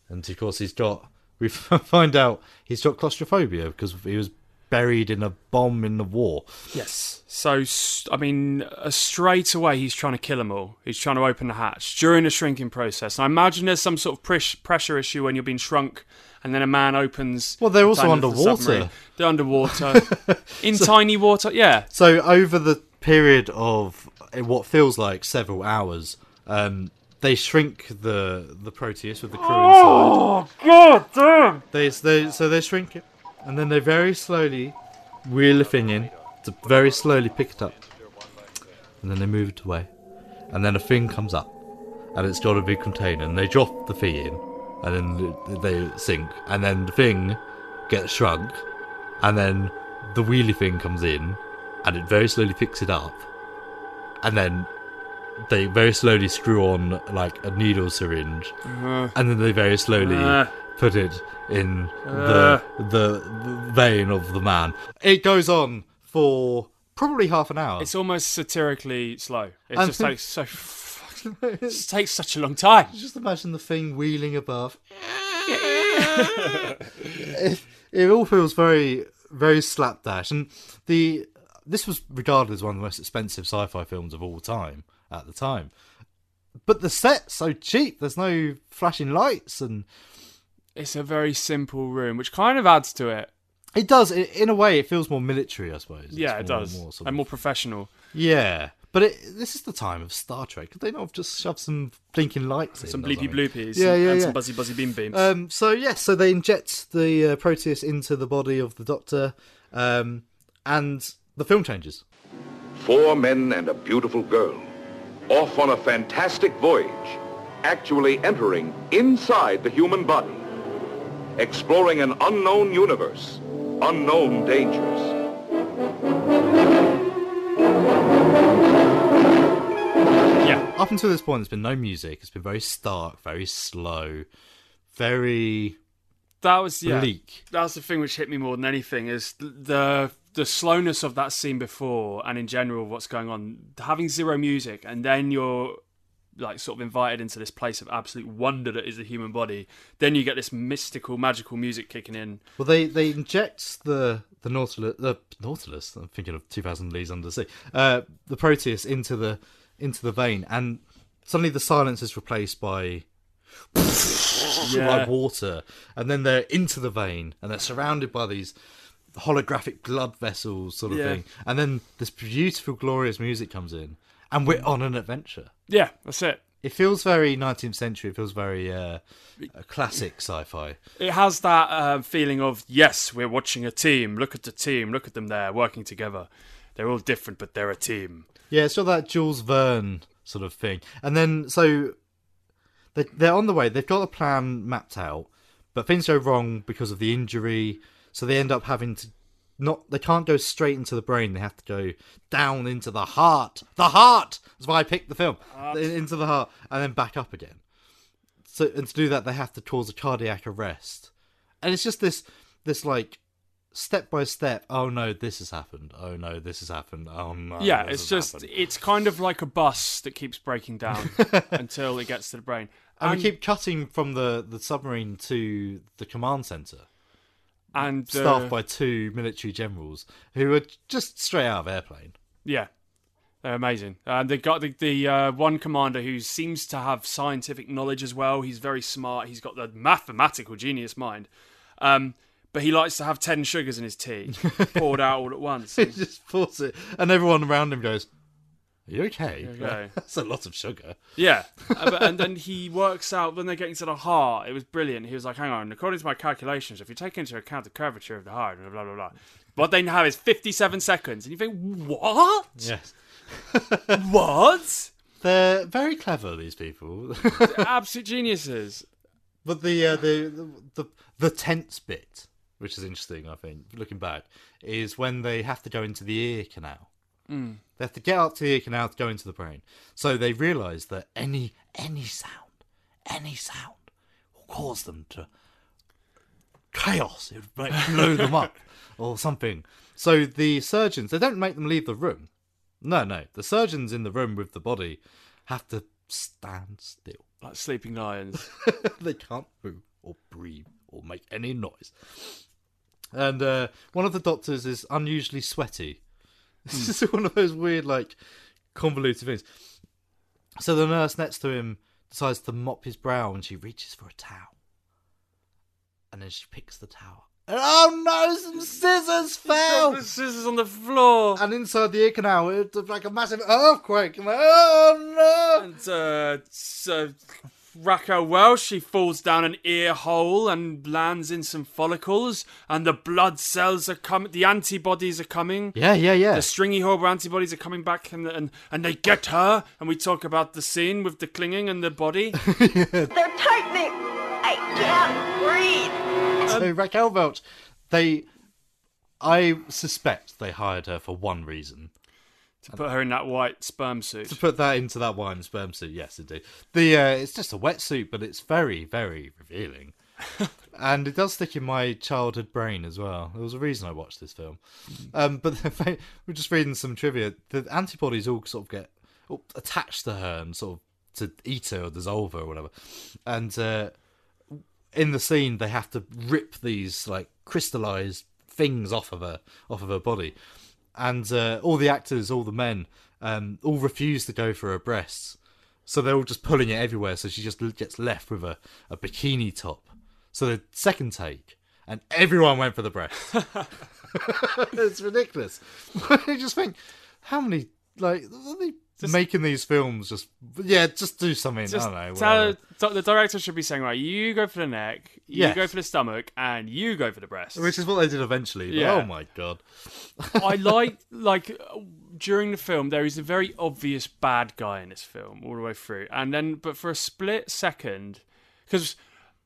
Speaker 1: and of course he's got. We find out he's got claustrophobia because he was buried in a bomb in the war.
Speaker 2: Yes. So I mean, uh, straight away he's trying to kill them all. He's trying to open the hatch during the shrinking process. And I imagine there's some sort of pres- pressure issue when you're being shrunk, and then a man opens.
Speaker 1: Well, they're also
Speaker 2: of the
Speaker 1: underwater.
Speaker 2: They're underwater in tiny water. Yeah.
Speaker 1: So over the period of uh, what feels like several hours, um, they shrink the the Proteus with the crew
Speaker 2: Oh,
Speaker 1: inside.
Speaker 2: Oh god damn!
Speaker 1: They, they so they shrink it, and then they very slowly reel the thing in to very slowly pick it up, and then they move it away, and then a thing comes up, and it's got a big container, and they drop the thing in, and then they sink, and then the thing gets shrunk, and then the wheelie thing comes in, and it very slowly picks it up, and then they very slowly screw on like a needle syringe,
Speaker 2: Uh.
Speaker 1: and then they very slowly
Speaker 2: Uh.
Speaker 1: put it in
Speaker 2: Uh.
Speaker 1: the, the vein of the man. It goes on for probably half an hour.
Speaker 2: It's almost satirically slow. It
Speaker 1: And
Speaker 2: just takes so. fucking- it just takes such a long time.
Speaker 1: Just imagine the thing wheeling above. it, it all feels very very slapdash, and the this was regarded as one of the most expensive sci-fi films of all time at the time. But the set's so cheap. There's no flashing lights, and
Speaker 2: It's a very simple room, which kind of adds to it.
Speaker 1: it does. i in a way, it feels more military, I suppose.
Speaker 2: Yeah, it
Speaker 1: more-
Speaker 2: does,
Speaker 1: more sort
Speaker 2: and more professional.
Speaker 1: Yeah, but it, this is the time of Star Trek. Could they not have just shoved some blinking lights in?
Speaker 2: Some bleepy
Speaker 1: something?
Speaker 2: bloopies
Speaker 1: Yeah,
Speaker 2: and-
Speaker 1: yeah,
Speaker 2: and
Speaker 1: yeah.
Speaker 2: some buzzy buzzy beam beams.
Speaker 1: Um, so yes, so they inject the uh, Proteus into the body of the Doctor, um, and the film changes.
Speaker 11: Four men and a beautiful girl. Off on a fantastic voyage, actually entering inside the human body. Exploring an unknown universe, unknown dangers.
Speaker 2: Yeah.
Speaker 1: Up until this point, there's been no music. It's been very stark, very slow, very
Speaker 2: that was yeah.
Speaker 1: bleak.
Speaker 2: That was the thing which hit me more than anything is the the slowness of that scene before, and in general what's going on. Having zero music, and then you're like sort of invited into this place of absolute wonder that is the human body. Then you get this mystical, magical music kicking in.
Speaker 1: Well, they they inject the the Nautilus, the Nautilus. I'm thinking of 2000 Leagues Under the Sea. Uh, the Proteus into the into the vein, and suddenly the silence is replaced by
Speaker 2: Yeah.
Speaker 1: like water, and then they're into the vein, and they're surrounded by these holographic blood vessels, sort of
Speaker 2: Yeah.
Speaker 1: thing. And then this beautiful, glorious music comes in, and we're on an adventure.
Speaker 2: Yeah, that's it.
Speaker 1: It feels very 19th century. It feels very uh, classic sci-fi.
Speaker 2: It has that um, feeling of yes, we're watching a team. Look at the team. Look at them there working together. They're all different, but they're a team.
Speaker 1: Yeah, it's got that Jules Verne sort of thing. And then, so they, they're on the way. They've got a plan mapped out, but things go wrong because of the injury. So they end up having to not. They can't go straight into the brain. They have to go down into the heart. The heart. That's why I picked the film. In- Into the heart and then back up again. So and to do that, they have to cause a cardiac arrest. And it's just this, this like. Step by step. Oh no, this has happened. Oh no, this has happened. Oh no.
Speaker 2: yeah, it's just
Speaker 1: happened.
Speaker 2: it's kind of like a bus that keeps breaking down until it gets to the brain.
Speaker 1: And, we keep cutting from the, the submarine to the command center,
Speaker 2: and uh,
Speaker 1: staffed by two military generals who are just straight out of airplane.
Speaker 2: Yeah, they're amazing. And they got the, the uh, one commander who seems to have scientific knowledge as well. He's very smart. He's got the mathematical genius mind. Um, but he likes to have 10 sugars in his tea, poured out all at once.
Speaker 1: he just pours it, and everyone around him goes, "Are you okay?
Speaker 2: You okay?
Speaker 1: That's a lot of sugar."
Speaker 2: Yeah, Uh, and then he works out when they're getting to the heart. It was brilliant. He was like, "Hang on, according to my calculations, if you take into account the curvature of the heart, blah blah blah, blah what they have is fifty-seven seconds." And you think, "What?
Speaker 1: Yes.
Speaker 2: what?
Speaker 1: They're very clever. These people,
Speaker 2: absolute geniuses."
Speaker 1: But the, uh, the the the the tense bit, which is interesting, I think, looking back, is when they have to go into the ear canal.
Speaker 2: Mm.
Speaker 1: They have to get up to the ear canal to go into the brain. So they realise that any any sound, any sound, will cause them to chaos. It would like, blow them up or something. So the surgeons, they don't make them leave the room. No, no. The surgeons in the room with the body have to stand still.
Speaker 2: Like sleeping lions.
Speaker 1: they can't move or breathe or make any noise. And uh, one of the doctors is unusually sweaty. This is one of those weird, like, convoluted things. So the nurse next to him decides to mop his brow and she reaches for a towel. And then she picks the towel. And, oh no, some scissors fell!
Speaker 2: The scissors on the floor!
Speaker 1: And inside the ear canal, it's like a massive earthquake. Like, oh no!
Speaker 2: And uh, so Raquel Welch, she falls down an ear hole and lands in some follicles, and the blood cells are coming, the antibodies are coming.
Speaker 1: Yeah, yeah, yeah.
Speaker 2: The stringy horrible antibodies are coming back, and, and and they get her. And we talk about the scene with the clinging and the body.
Speaker 13: They're tightening. I can't breathe.
Speaker 1: so Raquel Welch, they, I suspect they hired her for one reason.
Speaker 2: To put her in that white sperm suit.
Speaker 1: To put that into that wine sperm suit, yes, indeed. The uh, it's just a wetsuit, but it's very, very revealing, and it does stick in my childhood brain as well. There was a reason I watched this film. Um, but we're just reading some trivia. The antibodies all sort of get attached to her and sort of to eat her or dissolve her or whatever, and uh, in the scene they have to rip these like crystallized things off of her off of her body and uh, all the actors all the men um, all refuse to go for her breasts. So they're all just pulling it everywhere. So she just gets left with a, a bikini top. So the second take and everyone went for the breasts. It's ridiculous. I just think how many like they making these films just yeah just do something
Speaker 2: Just
Speaker 1: i don't know
Speaker 2: tell, so the director should be saying, right, you go for the neck, you
Speaker 1: Yes.
Speaker 2: go for the stomach, and you go for the breast.
Speaker 1: Which is what they did eventually. But
Speaker 2: Yeah.
Speaker 1: Oh my god.
Speaker 2: I like like during the film there is a very obvious bad guy in this film all the way through, and then but for a split second, because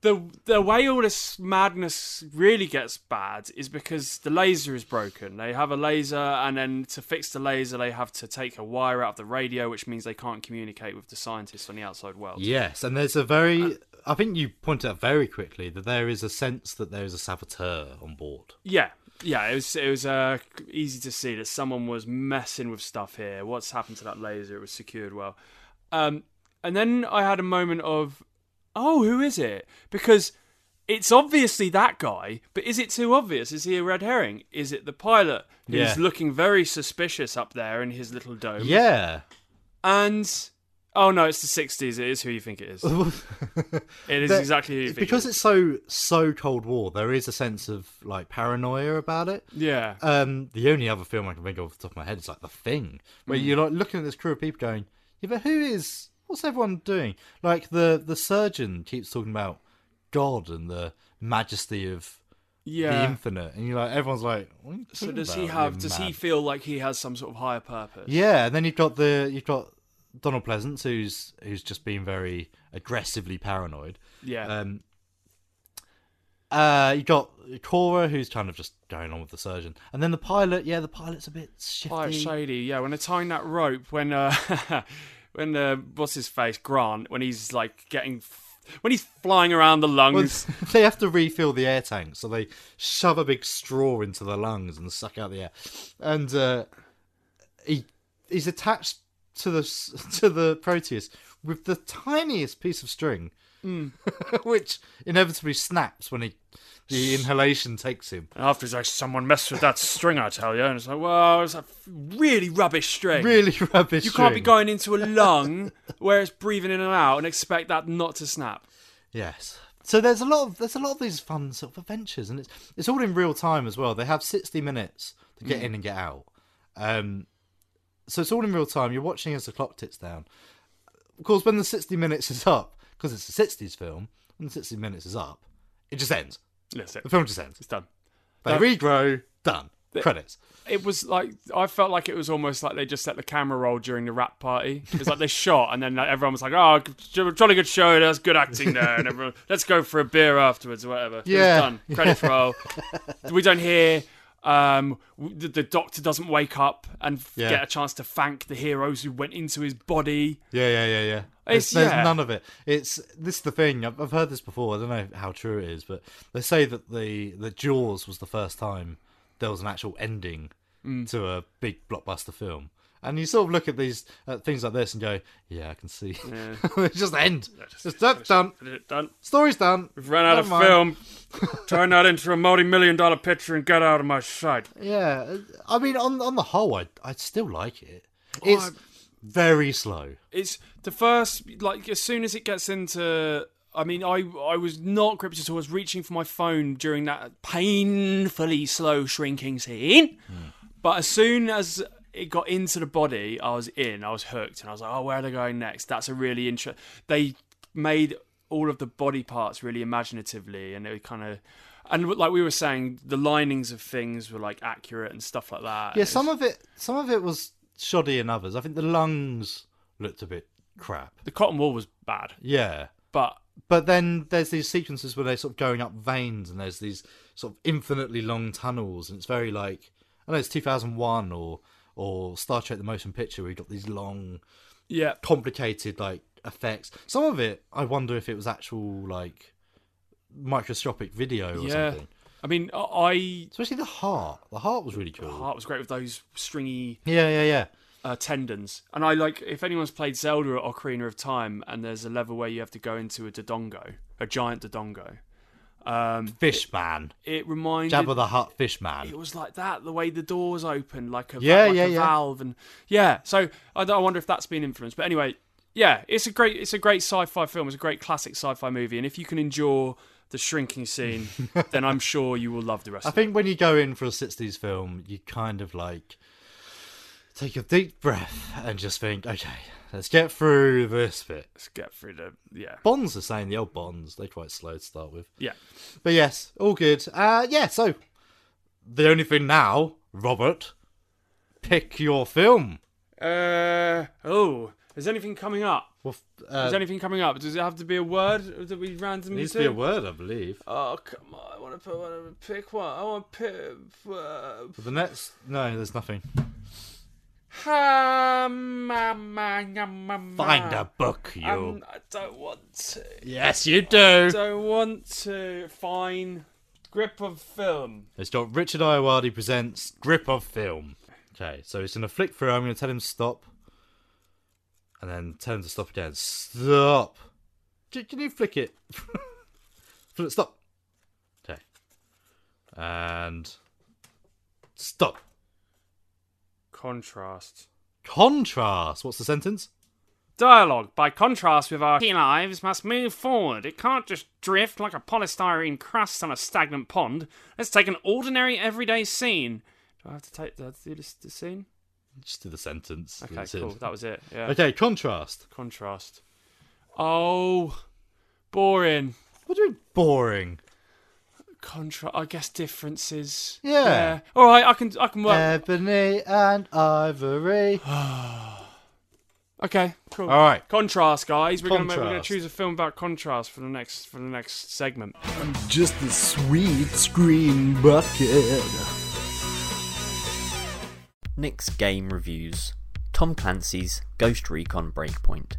Speaker 2: the the way all this madness really gets bad is because the laser is broken. They have a laser, and then to fix the laser, they have to take a wire out of the radio, which means they can't communicate with the scientists on the outside world.
Speaker 1: Yes, and there's a very. I think you point out very quickly that there is a sense that there is a saboteur on board.
Speaker 2: Yeah, yeah. It was it was uh, easy to see that someone was messing with stuff here. What's happened to that laser? It was secured well, um, and then I had a moment of, oh, who is it? Because it's obviously that guy, but is it too obvious? Is he a red herring? Is it the pilot who's
Speaker 1: Yeah.
Speaker 2: looking very suspicious up there in his little dome?
Speaker 1: Yeah.
Speaker 2: And oh no, it's the '60s. It is who you think it is. it is
Speaker 1: There-
Speaker 2: exactly who you think.
Speaker 1: because
Speaker 2: it
Speaker 1: it's so so Cold War. There is a sense of like paranoia about it.
Speaker 2: Yeah.
Speaker 1: Um, the only other film I can think of off the top of my head is like The Thing, where
Speaker 2: Mm.
Speaker 1: you're like looking at this crew of people going, "Yeah, but who is? What's everyone doing?" Like the the surgeon keeps talking about God and the majesty of the infinite, and you're like, everyone's like, what are you
Speaker 2: So does he have? Does he feel like he has some sort of higher purpose?
Speaker 1: Yeah, and then you've got the you've got Donald Pleasence, who's who's just been very aggressively paranoid.
Speaker 2: Yeah.
Speaker 1: Um. Uh, you got Cora, who's kind of just going on with the surgeon, and then the pilot. Yeah, the pilot's a bit shifty.
Speaker 2: Quite shady, yeah. When they're tying that rope, when uh, when uh, what's his face Grant, when he's like getting, when he's flying around the
Speaker 1: Well,
Speaker 2: lungs.
Speaker 1: they have to refill the air tank, so they shove a big straw into the lungs and suck out the air. And uh, he he's attached to the to the Proteus with the tiniest piece of string,
Speaker 2: Mm.
Speaker 1: which inevitably snaps when he the inhalation takes him.
Speaker 2: And after he's like, someone messed with that string, I tell you. And it's like, well, it's a really rubbish string.
Speaker 1: Really rubbish
Speaker 2: You can't be
Speaker 1: string.
Speaker 2: going into a lung where it's breathing in and out and expect that not to snap.
Speaker 1: Yes. So there's a lot of there's a lot of these fun sort of adventures, and it's it's all in real time as well. They have sixty minutes to get
Speaker 2: Mm.
Speaker 1: in and get out. Um, so it's all in real time. You're watching as the clock ticks down. Of course, when the sixty minutes is up, because it's a sixties film, when the sixty minutes is up, it just ends.
Speaker 2: That's it.
Speaker 1: The film just ends.
Speaker 2: It's done.
Speaker 1: They
Speaker 2: That-
Speaker 1: regrow. Done. The, Credits.
Speaker 2: It was like I felt like it was almost like they just let the camera roll during the rap party. It's like they shot, and then like, everyone was like, "Oh, jolly good show. That's good acting there." And everyone, let's go for a beer afterwards or whatever.
Speaker 1: Yeah.
Speaker 2: done. Credits roll. we don't hear. Um, the, the doctor doesn't wake up and
Speaker 1: Yeah.
Speaker 2: get a chance to thank the heroes who went into his body.
Speaker 1: Yeah, yeah, yeah, yeah.
Speaker 2: It's-
Speaker 1: There's,
Speaker 2: yeah.
Speaker 1: none of it. It's this is the thing. I've, I've heard this before. I don't know how true it is, but they say that the the Jaws was the first time there was an actual ending
Speaker 2: Mm.
Speaker 1: to a big blockbuster film. And you sort of look at these at things like this and go, "Yeah, I can see."
Speaker 2: Yeah.
Speaker 1: it's just end. It's done. done.
Speaker 2: Done.
Speaker 1: Story's done.
Speaker 2: We've run out
Speaker 1: Never
Speaker 2: of
Speaker 1: mind.
Speaker 2: film. Turn that into a multi-million dollar picture and get out of my sight.
Speaker 1: Yeah, I mean, on on the whole, I I still like it. It's
Speaker 2: I-
Speaker 1: very slow.
Speaker 2: It's the first like as soon as it gets into I mean I I was not gripped at all. I was reaching for my phone during that painfully slow shrinking scene. But as soon as it got into the body, I was in, I was hooked and I was like, "Oh, where are they going next?" That's a really interesting They made all of the body parts really imaginatively and it kind of and like we were saying the linings of things were like accurate and stuff like that.
Speaker 1: Yeah, some of it, some of it was shoddy in others. I think the lungs looked a bit crap.
Speaker 2: the cotton wool was bad.
Speaker 1: Yeah,
Speaker 2: But
Speaker 1: but then there's these sequences where they're sort of going up veins, and there's these sort of infinitely long tunnels, and it's very like I know it's 2001 or or Star Trek: The Motion Picture, where you got these long,
Speaker 2: yeah,
Speaker 1: complicated like effects. Some of it, I wonder if it was actual like microscopic video or
Speaker 2: yeah.
Speaker 1: something.
Speaker 2: I mean, I-
Speaker 1: Especially the heart. The heart was really cool.
Speaker 2: The heart was great with those stringy
Speaker 1: Yeah, yeah, yeah.
Speaker 2: uh, tendons. And I like if anyone's played Zelda or Ocarina of Time, and there's a level where you have to go into a Dodongo, a giant Dodongo. Um,
Speaker 1: Fish man.
Speaker 2: It reminded
Speaker 1: Jabba the Hutt fish man.
Speaker 2: It was like that, the way the doors open, like a
Speaker 1: Yeah,
Speaker 2: like
Speaker 1: yeah,
Speaker 2: a
Speaker 1: yeah.
Speaker 2: valve, and yeah. So I, don't- I wonder if that's been influenced. But anyway, yeah, it's a great, it's a great sci-fi film. It's a great classic sci-fi movie, and if you can endure the shrinking scene, then I'm sure you will love the rest.
Speaker 1: I
Speaker 2: of
Speaker 1: think when you go in for a 60s film, you kind of like take a deep breath and just think, okay, let's get through this bit.
Speaker 2: Let's get through the yeah.
Speaker 1: Bonds are saying the old Bonds, they're quite slow to start with.
Speaker 2: Yeah.
Speaker 1: But yes, all good. Uh, yeah, so the only thing now, Robert, pick your film.
Speaker 2: Uh oh, Is anything coming up?
Speaker 1: Well, uh,
Speaker 2: Is anything coming up? Does it have to be a word or that we randomly
Speaker 1: needs to be a word, I believe.
Speaker 2: Oh come on! I want to put one. Pick one. I want to pick. Uh,
Speaker 1: the next, no, there's nothing.
Speaker 2: Find
Speaker 1: Find a book, you.
Speaker 2: Um, I don't want to.
Speaker 1: Yes, you do.
Speaker 2: Don't want to. Fine. Grip of film.
Speaker 1: It's got Richard Ayoade presents Grip of Film. Okay, so it's gonna flick through. I'm gonna tell him stop, and then tell him to stop again. Stop. Can can you flick it? Stop. Okay. And stop.
Speaker 2: Contrast.
Speaker 1: Contrast. What's the sentence?
Speaker 2: Dialogue, by contrast with our key lives, must move forward. It can't just drift like a polystyrene crust on a stagnant pond. Let's take an ordinary, everyday scene. Do I have to take? Do I have to do this, this scene?
Speaker 1: Just do the sentence.
Speaker 2: Okay,
Speaker 1: That's it.
Speaker 2: cool. That was it. Yeah.
Speaker 1: Okay, contrast.
Speaker 2: Contrast. Oh, boring.
Speaker 1: What do you mean boring?
Speaker 2: Contra. I guess differences.
Speaker 1: Yeah. yeah.
Speaker 2: All right. I can. I can work.
Speaker 1: Ebony and ivory.
Speaker 2: Okay. Cool.
Speaker 1: All right.
Speaker 2: Contrast, guys. We're gonna make, we're gonna choose a film about contrast for the next for the next segment.
Speaker 3: I'm just a sweet screen bucket.
Speaker 14: Nick's Game Reviews Tom Clancy's Ghost Recon Breakpoint.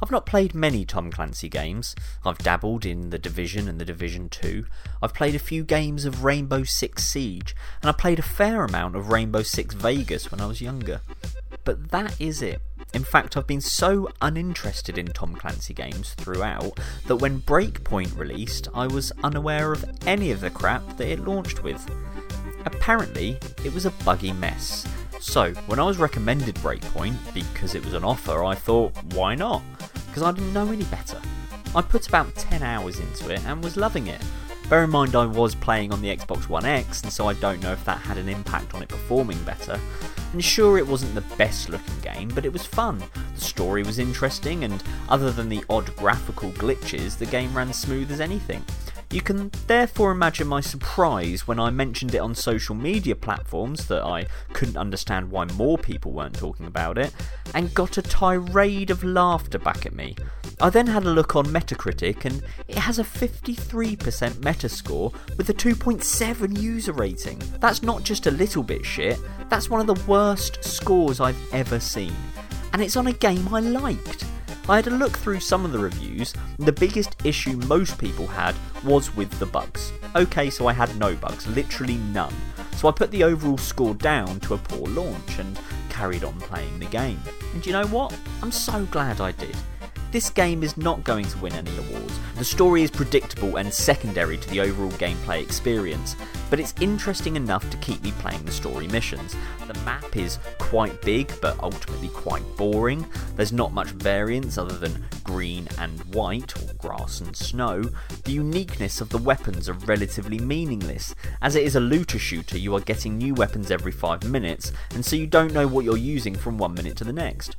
Speaker 14: I've not played many Tom Clancy games. I've dabbled in The Division and The Division 2. I've played a few games of Rainbow Six Siege, and I played a fair amount of Rainbow Six Vegas when I was younger. But that is it. In fact, I've been so uninterested in Tom Clancy games throughout that when Breakpoint released, I was unaware of any of the crap that it launched with. Apparently, it was a buggy mess. So, when I was recommended Breakpoint because it was an offer, I thought, why not? Because I didn't know any better. I put about 10 hours into it and was loving it. Bear in mind, I was playing on the Xbox One X, and so I don't know if that had an impact on it performing better. And sure, it wasn't the best looking game, but it was fun. The story was interesting, and other than the odd graphical glitches, the game ran smooth as anything. You can therefore imagine my surprise when I mentioned it on social media platforms that I couldn't understand why more people weren't talking about it, and got a tirade of laughter back at me. I then had a look on Metacritic, and it has a 53% Metascore with a 2.7 user rating. That's not just a little bit shit, that's one of the worst scores I've ever seen. And it's on a game I liked. I had a look through some of the reviews, the biggest issue most people had was with the bugs. Okay, so I had no bugs, literally none. So I put the overall score down to a poor launch and carried on playing the game. And you know what? I'm so glad I did. This game is not going to win any awards. The story is predictable and secondary to the overall gameplay experience, but it's interesting enough to keep me playing the story missions. The map is quite big, but ultimately quite boring. There's not much variance other than green and white, or grass and snow. The uniqueness of the weapons are relatively meaningless. As it is a looter shooter, you are getting new weapons every 5 minutes, and so you don't know what you're using from one minute to the next.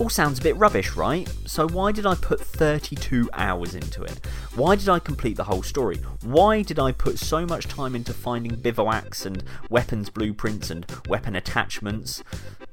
Speaker 14: All sounds a bit rubbish, right? So why did I put 32 hours into it? Why did I complete the whole story? Why did I put so much time into finding bivouacs and weapons blueprints and weapon attachments?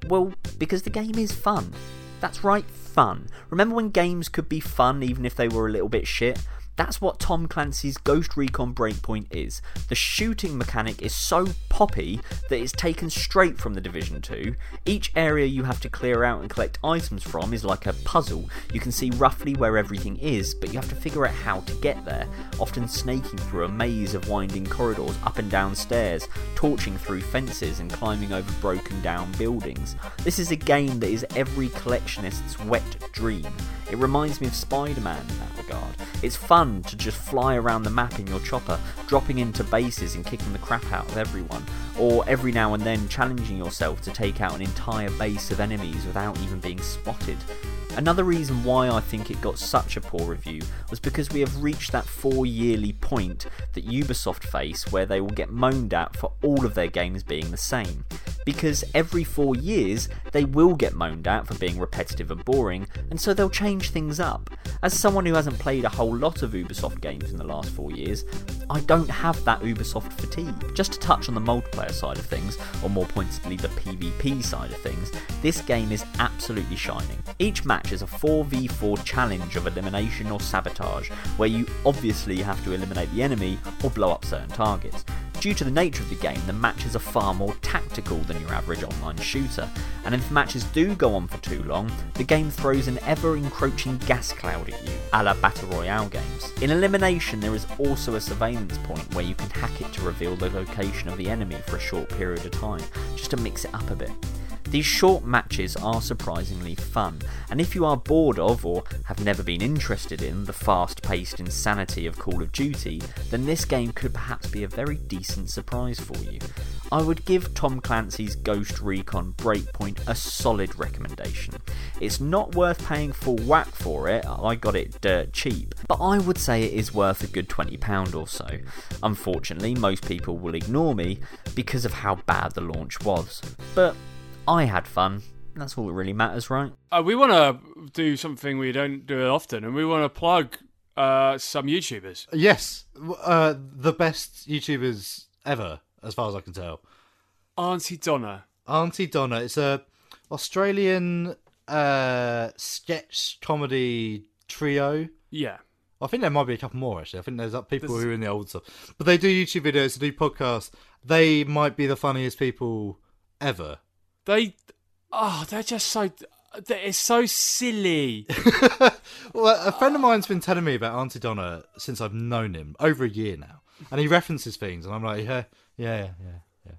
Speaker 14: Well, because the game is fun. That's right, fun. Remember when games could be fun even if they were a little bit shit? That's what Tom Clancy's Ghost Recon Breakpoint is. The shooting mechanic is so poppy that it's taken straight from the Division 2. Each area you have to clear out and collect items from is like a puzzle. You can see roughly where everything is, but you have to figure out how to get there, often snaking through a maze of winding corridors, up and down stairs, torching through fences, and climbing over broken down buildings. This is a game that is every collectionist's wet dream. It reminds me of Spider Man in that regard. It's fun to just fly around the map in your chopper, dropping into bases and kicking the crap out of everyone, or every now and then challenging yourself to take out an entire base of enemies without even being spotted. Another reason why I think it got such a poor review was because we have reached that four yearly point that Ubisoft face where they will get moaned at for all of their games being the same. because every four years they will get moaned at for being repetitive and boring, and so they'll change things up. As someone who hasn't played a whole lot of Ubisoft games in the last four years, I don't have that Ubisoft fatigue. Just to touch on the multiplayer side of things, or more pointedly the PvP side of things, this game is absolutely shining. Each match is a 4v4 challenge of elimination or sabotage, where you obviously have to eliminate the enemy or blow up certain targets. Due to the nature of the game, the matches are far more tactical than your average online shooter, and if matches do go on for too long, the game throws an ever encroaching gas cloud at you, a la Battle Royale games. In Elimination, there is also a surveillance point where you can hack it to reveal the location of the enemy for a short period of time, just to mix it up a bit. These short matches are surprisingly fun, and if you are bored of or have never been interested in the fast paced insanity of Call of Duty, then this game could perhaps be a very decent surprise for you. I would give Tom Clancy's Ghost Recon Breakpoint a solid recommendation. It's not worth paying full whack for it, I got it dirt cheap, but I would say it is worth a good £20 or so. Unfortunately, most people will ignore me because of how bad the launch was. But I had fun. That's all that really matters, right?
Speaker 2: Uh, we want to do something we don't do often, and we want to plug uh, some YouTubers.
Speaker 1: Yes, uh, the best YouTubers ever, as far as I can tell.
Speaker 2: Aunty Donna.
Speaker 1: Aunty Donna. It's a Australian uh, sketch comedy trio.
Speaker 2: Yeah.
Speaker 1: I think there might be a couple more actually. I think there's people
Speaker 2: There's-
Speaker 1: who are in the old stuff, but they do YouTube videos, they do podcasts. They might be the funniest people ever.
Speaker 2: They, oh, they're just so. It's so silly.
Speaker 1: Well, a friend of mine's been telling me about Aunty Donna since I've known him over a year now, and he references things, and I'm like, yeah, yeah, yeah,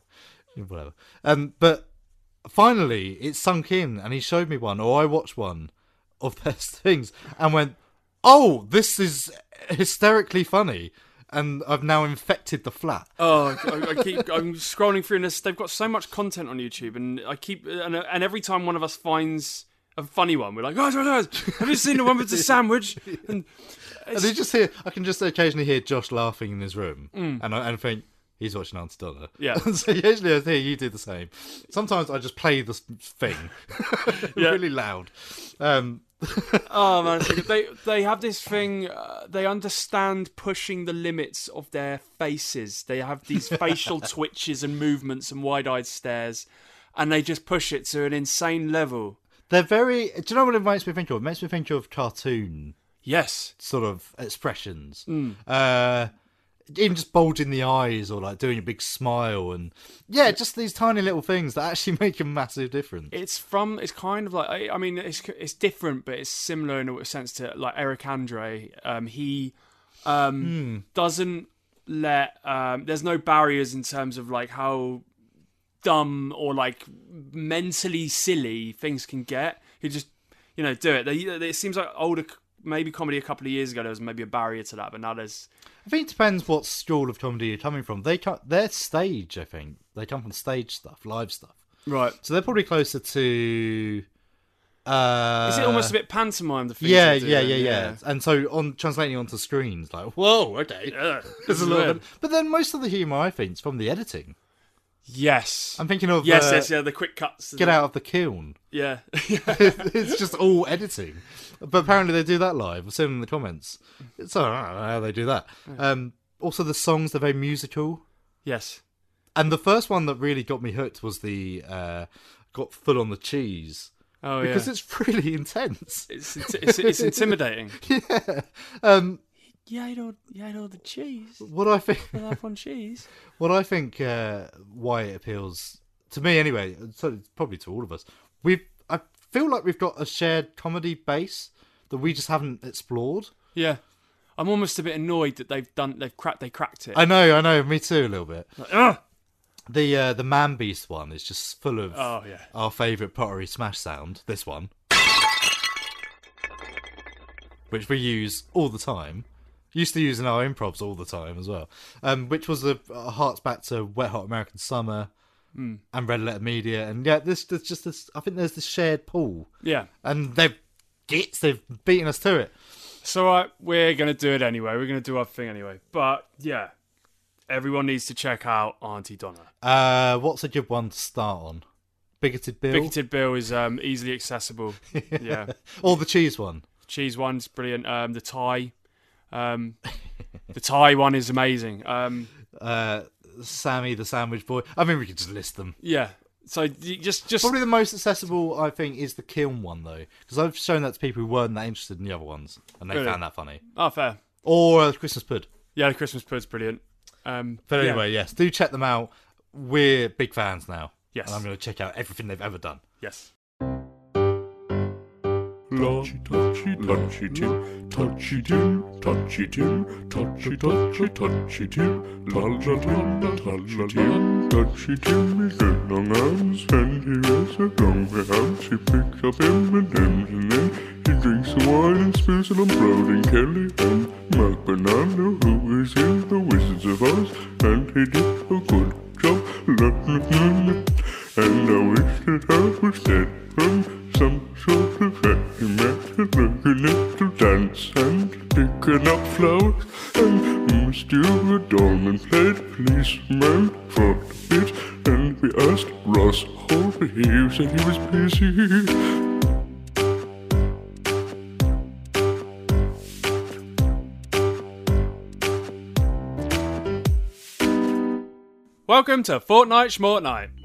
Speaker 1: yeah, whatever. Um, but finally, it sunk in, and he showed me one, or I watched one of their things, and went, oh, this is hysterically funny, and I've now infected the flat.
Speaker 2: Oh, I, I keep. I'm scrolling through this. They've got so much content on YouTube, and I keep. And, and every time one of us finds a funny one, we're like, guys, guys, guys, have you seen the one with the sandwich? And
Speaker 1: And you just hear, I can just occasionally hear Josh laughing in his room,
Speaker 2: Mm.
Speaker 1: and I and think he's watching Aunty Donna.
Speaker 2: Yeah.
Speaker 1: so usually I hear you do the same. Sometimes I just play this thing
Speaker 2: Yeah.
Speaker 1: really loud. Um,
Speaker 2: oh man, they they have this thing. Uh, they understand pushing the limits of their faces. They have these facial twitches and movements and wide-eyed stares, and they just push it to an insane level.
Speaker 1: they're very. Do you know what it makes me think of? It makes me think of cartoon.
Speaker 2: Yes.
Speaker 1: Sort of expressions.
Speaker 2: Mm.
Speaker 1: Uh, even just bulging the eyes or like doing a big smile and yeah, just these tiny little things that actually make a massive difference.
Speaker 2: It's from. It's kind of like. I, I mean, it's it's different, but it's similar in a sense to like Eric Andre. Um, he um
Speaker 1: Hmm.
Speaker 2: doesn't let. Um, there's no barriers in terms of like how dumb or like mentally silly things can get. He just you know do it. They, it seems like older. Maybe comedy a couple of years ago there was maybe a barrier to that, but now there's
Speaker 1: I think it depends what school of comedy you're coming from. They come, they're stage, I think. They come from stage stuff, live stuff.
Speaker 2: Right.
Speaker 1: So they're probably closer to. Uh,
Speaker 2: is it almost a bit pantomime? The things
Speaker 1: yeah,
Speaker 2: they do?
Speaker 1: yeah, yeah, yeah, And so on translating onto screens, like whoa, okay,
Speaker 2: Yeah,
Speaker 1: There's a
Speaker 2: this
Speaker 1: lot but then most of the humour I think is from the editing.
Speaker 2: Yes.
Speaker 1: I'm thinking of
Speaker 2: yes,
Speaker 1: uh,
Speaker 2: yes, yeah, the quick cuts.
Speaker 1: Get out of the kiln.
Speaker 2: Yeah.
Speaker 1: it's just all editing. But apparently they do that live. I've seen in the comments. So I don't know how they do that. Um, also, the songs, they're very musical.
Speaker 2: Yes.
Speaker 1: And the first one that really got me hooked was the uh, got full on the cheese.
Speaker 2: Oh,
Speaker 1: because
Speaker 2: yeah.
Speaker 1: it's really intense.
Speaker 2: It's it's, it's intimidating.
Speaker 1: yeah. Um,
Speaker 2: Yeah, I know. Yeah, I know the cheese.
Speaker 1: what I think,
Speaker 2: I love on cheese.
Speaker 1: what I think, uh, why it appeals to me anyway. So it's probably to all of us. We've, I feel like we've got a shared comedy base that we just haven't explored.
Speaker 2: Yeah, I'm almost a bit annoyed that they've done. They've cracked. They cracked it.
Speaker 1: I know, I know, me too, a little bit.
Speaker 2: Ugh!
Speaker 1: The uh, the Man Beast one is just full of
Speaker 2: Oh, yeah.
Speaker 1: our favourite pottery smash sound. This one, which we use all the time. Used to use in our improvs all the time as well. Um, which was a, a hearts back to Wet Hot American Summer
Speaker 2: Mm.
Speaker 1: and Red Letter Media, and yeah, this there's just this. I think there's this shared pool.
Speaker 2: Yeah.
Speaker 1: and they've gets they've beaten us to it.
Speaker 2: So uh, we're gonna do it anyway. We're gonna do our thing anyway. But yeah, everyone needs to check out Aunty Donna.
Speaker 1: Uh, what's a good one to start on? Bigoted Bill.
Speaker 2: Bigoted Bill is um, easily accessible. Yeah.
Speaker 1: or the cheese one.
Speaker 2: Cheese one's brilliant. Um, the Thai, um, the Thai one is amazing. Um,
Speaker 1: Uh, Sammy the Sandwich Boy. I mean, we could just list them.
Speaker 2: yeah. So just just
Speaker 1: Probably the most accessible, I think, is the Kiln one though, because I've shown that to people who weren't that interested in the other ones, and they
Speaker 2: Really?
Speaker 1: found that funny.
Speaker 2: oh fair.
Speaker 1: Or uh, Christmas Pud.
Speaker 2: Yeah, the Christmas Pud's brilliant. Um,
Speaker 1: But
Speaker 2: yeah.
Speaker 1: anyway, yes, do check them out. We're big fans now.
Speaker 2: Yes.
Speaker 1: and I'm going to check out everything they've ever done.
Speaker 2: Yes.
Speaker 3: Touchy, touchy, touchy, Tim, touchy, Tim, touchy, Tim, touchy, touchy, touchy, Tim, la la la la. Touchy Tim is got long arms and he wears a long house. He picks up M&M's and then he drinks the wine and spills it on Broden Kelly and Mark Bonanno, who is in the Wizards of Oz, and he did a good job. And I wish that I was dead from some sort of happy matter, looking dance and picking up flowers. And Stuart Dolman played policeman for a bit, and we asked Ross Hall, he said he was busy.
Speaker 2: Welcome to Fortnite Schmortnight.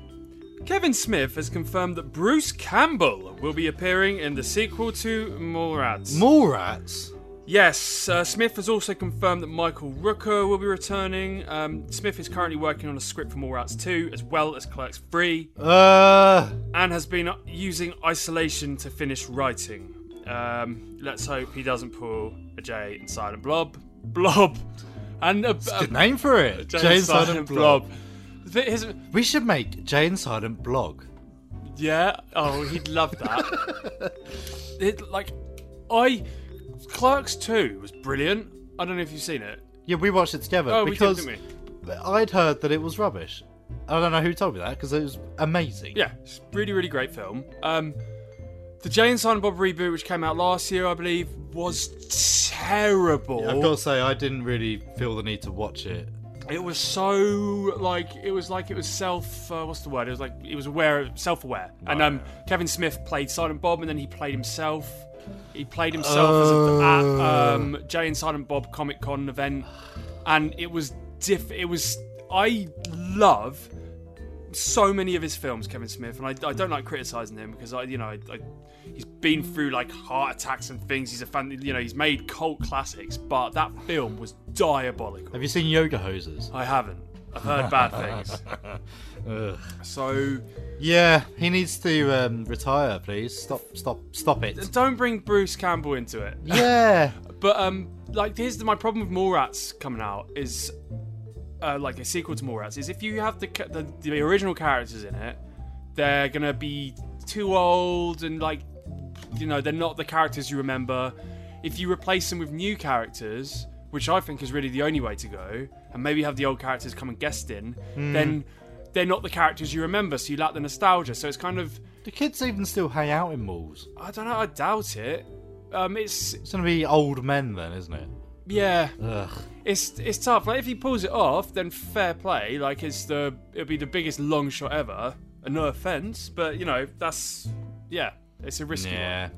Speaker 2: Kevin Smith has confirmed that Bruce Campbell will be appearing in the sequel to Mallrats.
Speaker 1: Mallrats?
Speaker 2: Yes, uh, Smith has also confirmed that Michael Rooker will be returning. Um, Smith is currently working on a script for Mallrats 2 as well as Clerks 3
Speaker 1: Uh,
Speaker 2: and has been using isolation to finish writing. Um, let's hope he doesn't pull a J in Silent Blob. Blob! And a,
Speaker 1: a good name for it.
Speaker 2: And Silent
Speaker 1: Silent
Speaker 2: Blob.
Speaker 1: Blob.
Speaker 2: His-
Speaker 1: We should make Jane Silent blog.
Speaker 2: Yeah. Oh, he'd love that. it, like, I Clerks Two was brilliant. I don't know if you've seen it.
Speaker 1: Yeah, we watched it together
Speaker 2: Oh, we did,
Speaker 1: because
Speaker 2: didn't
Speaker 1: I'd heard that it was rubbish. I don't know who told me that because it was amazing.
Speaker 2: Yeah, it's a really, really great film. Um, the Jay and Silent Bob reboot, which came out last year, I believe, was terrible.
Speaker 1: I've got to say, I didn't really feel the need to watch it.
Speaker 2: It was so like it was like it was self. Uh, what's the word? It was like it was aware, self-aware. And um, Kevin Smith played Silent Bob, and then he played himself. He played himself as a,
Speaker 1: Oh.
Speaker 2: at um, Jay and Silent Bob Comic Con event, and it was diff. It was. I love so many of his films, Kevin Smith, and I, I don't like criticizing him because I, you know, I, I, he's been through like heart attacks and things. He's a fan, you know, he's made cult classics, but that film was diabolical.
Speaker 1: Have you seen Yoga Hosers?
Speaker 2: I haven't. I've heard bad things. So
Speaker 1: Yeah, he needs to um, retire, please. Stop, stop, stop it.
Speaker 2: don't bring Bruce Campbell into it.
Speaker 1: Yeah.
Speaker 2: but um, like here's my problem with Mallrats coming out is uh, like a sequel to Mallrats is if you have the, the the original characters in it, they're gonna be too old and like you know they're not the characters you remember. If you replace them with new characters, which I think is really the only way to go, and maybe have the old characters come and guest in,
Speaker 1: Hmm.
Speaker 2: then they're not the characters you remember, so you lack the nostalgia. So it's kind of
Speaker 1: the kids even still hang out in malls?
Speaker 2: I don't know. I doubt it. Um, it's
Speaker 1: It's going to be old men then, isn't it?
Speaker 2: yeah.
Speaker 1: Ugh.
Speaker 2: It's it's tough. Like if he pulls it off, then fair play. Like it's the it'll be the biggest long shot ever. And no offense, but you know that's yeah, it's a risky
Speaker 1: Yeah.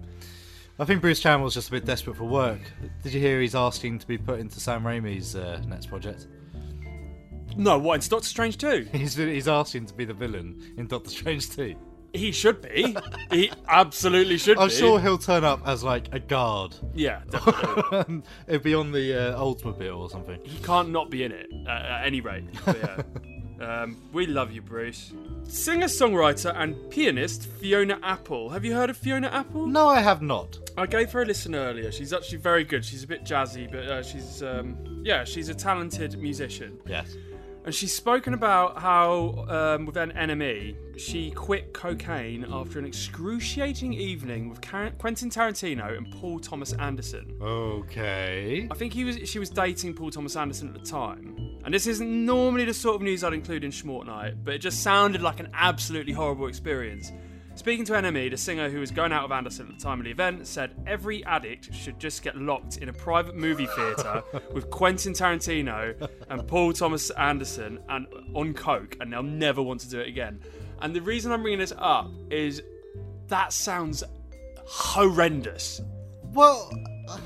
Speaker 1: I think Bruce Campbell's just a bit desperate for work. Did you hear he's asking to be put into Sam Raimi's uh, next project?
Speaker 2: No, what? It's Doctor Strange too.
Speaker 1: He's he's asking to be the villain in Doctor Strange 2.
Speaker 2: He should be. he absolutely should
Speaker 1: I'm
Speaker 2: be.
Speaker 1: sure he'll turn up as like a guard.
Speaker 2: Yeah, definitely.
Speaker 1: It'll be on the uh, Oldsmobile or something.
Speaker 2: he can't not be in it uh, at any rate. But yeah. Um, we love you, Bruce. Singer, songwriter, and pianist Fiona Apple. Have you heard of Fiona Apple?
Speaker 1: No, I have not.
Speaker 2: I gave her a listen earlier. She's actually very good. She's a bit jazzy, but uh, she's um, yeah, she's a talented musician.
Speaker 1: Yes.
Speaker 2: And she's spoken about how, um, with an enemy, she quit cocaine after an excruciating evening with Car- Quentin Tarantino and Paul Thomas Anderson.
Speaker 1: Okay.
Speaker 2: I think he was she was dating Paul Thomas Anderson at the time. And this isn't normally the sort of news I'd include in Schmort Night, but it just sounded like an absolutely horrible experience. Speaking to NME, the singer who was going out with Anderson at the time of the event said every addict should just get locked in a private movie theatre with Quentin Tarantino and Paul Thomas Anderson and on coke, and they'll never want to do it again. And the reason I'm bringing this up is that sounds horrendous.
Speaker 1: Well, uh,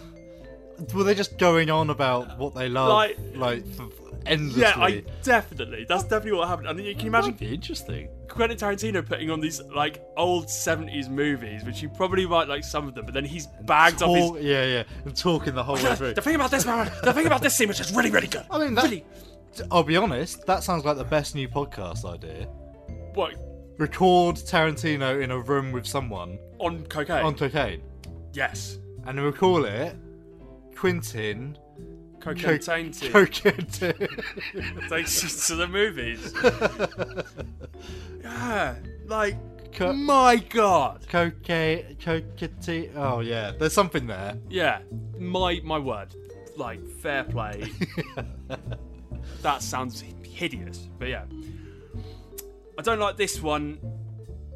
Speaker 1: were they just going on about what they love,
Speaker 2: Like-
Speaker 1: like, f- endlessly?
Speaker 2: Yeah, I definitely. That's definitely what happened. I mean, can you imagine
Speaker 1: Be interesting.
Speaker 2: Quentin Tarantino putting on these like old '70s movies, which you probably might like some of them, but then he's bagged
Speaker 1: Talk-
Speaker 2: his.
Speaker 1: yeah, yeah, and talking the whole way through.
Speaker 2: The thing about this, man, the thing about this scene, which is really, really good.
Speaker 1: I mean, that, I'll be honest, that sounds like the best new podcast idea.
Speaker 2: What
Speaker 1: Record Tarantino in a room with someone
Speaker 2: on cocaine?
Speaker 1: on cocaine,
Speaker 2: yes,
Speaker 1: and we call it Quentin
Speaker 2: cocaine
Speaker 1: Co-
Speaker 2: tainted.
Speaker 1: Cocaine.
Speaker 2: Takes us to the movies. yeah, like
Speaker 1: Co-
Speaker 2: my god.
Speaker 1: Cocaine, cocaine. Oh yeah, there's something there.
Speaker 2: Yeah, my my word. Like fair play. that sounds hideous, but yeah. I don't like this one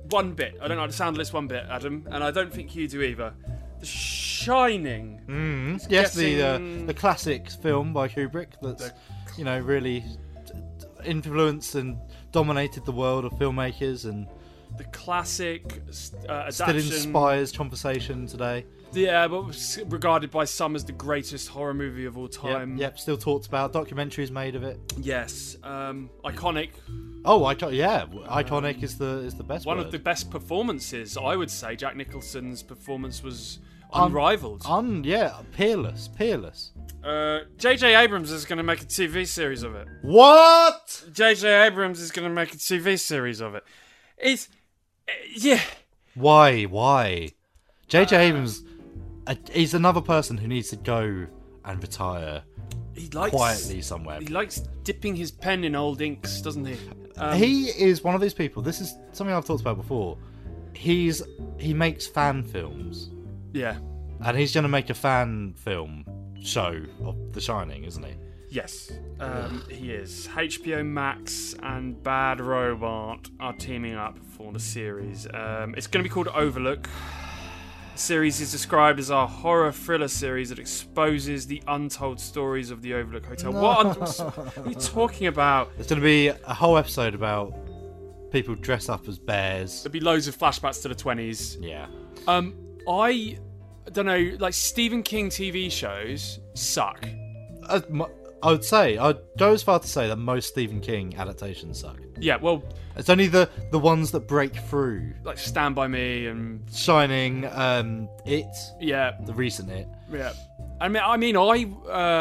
Speaker 2: one bit. I don't like the sound of this one bit, Adam, and I don't think you do either. The Shining.
Speaker 1: Mm, yes, the uh, the classic film by Kubrick that's you know really t- t- influenced and dominated the world of filmmakers and
Speaker 2: the classic uh,
Speaker 1: still inspires conversation today.
Speaker 2: Yeah, but was regarded by some as the greatest horror movie of all time.
Speaker 1: yep, still talked about. Documentaries made of it.
Speaker 2: Yes, um, iconic.
Speaker 1: Oh, icon- yeah, iconic is the is the best
Speaker 2: One
Speaker 1: word.
Speaker 2: of the best performances, I would say. Jack Nicholson's performance was
Speaker 1: Un-
Speaker 2: unrivaled.
Speaker 1: Un, yeah, peerless, peerless.
Speaker 2: Uh, J.J. Abrams is going to make a TV series of it.
Speaker 1: What?
Speaker 2: J.J. Abrams is going to make a TV series of it. It's uh, yeah.
Speaker 1: Why? Why? J.J. Abrams, uh, he's another person who needs to go and retire
Speaker 2: He likes
Speaker 1: quietly somewhere.
Speaker 2: He likes dipping his pen in old inks, doesn't he? Um,
Speaker 1: he is one of these people. This is something I've talked about before. He's he makes fan films,
Speaker 2: yeah.
Speaker 1: and he's going to make a fan film show of The Shining, isn't he?
Speaker 2: Yes, um, he is. HBO Max and Bad Robot are teaming up for the series. Um, it's going to be called Overlook. The series is described as a horror thriller series that exposes the untold stories of the Overlook Hotel. What, what are you talking about?
Speaker 1: It's going to be a whole episode about people dress up as bears.
Speaker 2: There'll be loads of flashbacks to the 20s.
Speaker 1: Yeah.
Speaker 2: Um, I don't know, like Stephen King TV shows suck.
Speaker 1: Uh, I would say I'd go as far to say that most Stephen King adaptations suck.
Speaker 2: Yeah, well,
Speaker 1: It's only the the ones that break through.
Speaker 2: like Stand By Me and
Speaker 1: Shining, um, It,
Speaker 2: yeah,
Speaker 1: the recent It.
Speaker 2: Yeah, I mean, I mean, I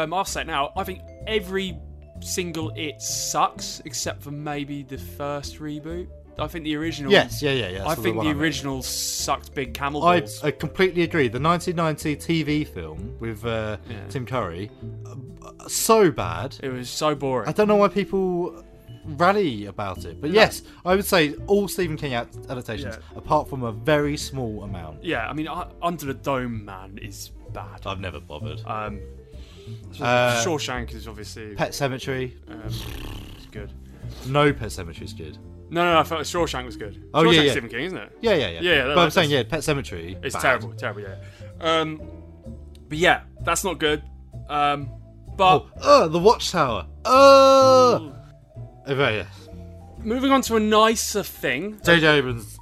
Speaker 2: um, I'll say it now. I think every single it sucks except for maybe the first reboot. I think the original.
Speaker 1: Yes, yeah, yeah, yeah,
Speaker 2: I think the
Speaker 1: I
Speaker 2: original sucked big camel
Speaker 1: I,
Speaker 2: balls.
Speaker 1: I completely agree. The 1990 TV film with uh,
Speaker 2: Yeah.
Speaker 1: Tim Curry, uh, so bad.
Speaker 2: It was so boring.
Speaker 1: I don't know why people rally about it, but yes, I would say all Stephen King adaptations,
Speaker 2: Yeah.
Speaker 1: apart from a very small amount.
Speaker 2: yeah, I mean, I, Under the Dome, man, is bad.
Speaker 1: I've never bothered.
Speaker 2: Um,
Speaker 1: Uh,
Speaker 2: Shawshank is obviously
Speaker 1: Pet Sematary,
Speaker 2: um, it's good.
Speaker 1: no Pet Sematary is good.
Speaker 2: No, no, no, I felt Shawshank was good.
Speaker 1: Oh, yeah,
Speaker 2: Shawshank's
Speaker 1: yeah.
Speaker 2: Stephen King, isn't it?
Speaker 1: Yeah, yeah, yeah.
Speaker 2: Yeah, yeah.
Speaker 1: but I'm saying, yeah, Pet Sematary.
Speaker 2: It's
Speaker 1: bad.
Speaker 2: terrible, terrible, yeah. Um, but yeah, that's not good. Um, but
Speaker 1: Oh, uh, the Watchtower. Uh, okay, yeah.
Speaker 2: moving on to a nicer thing.
Speaker 1: J.J. Abrams,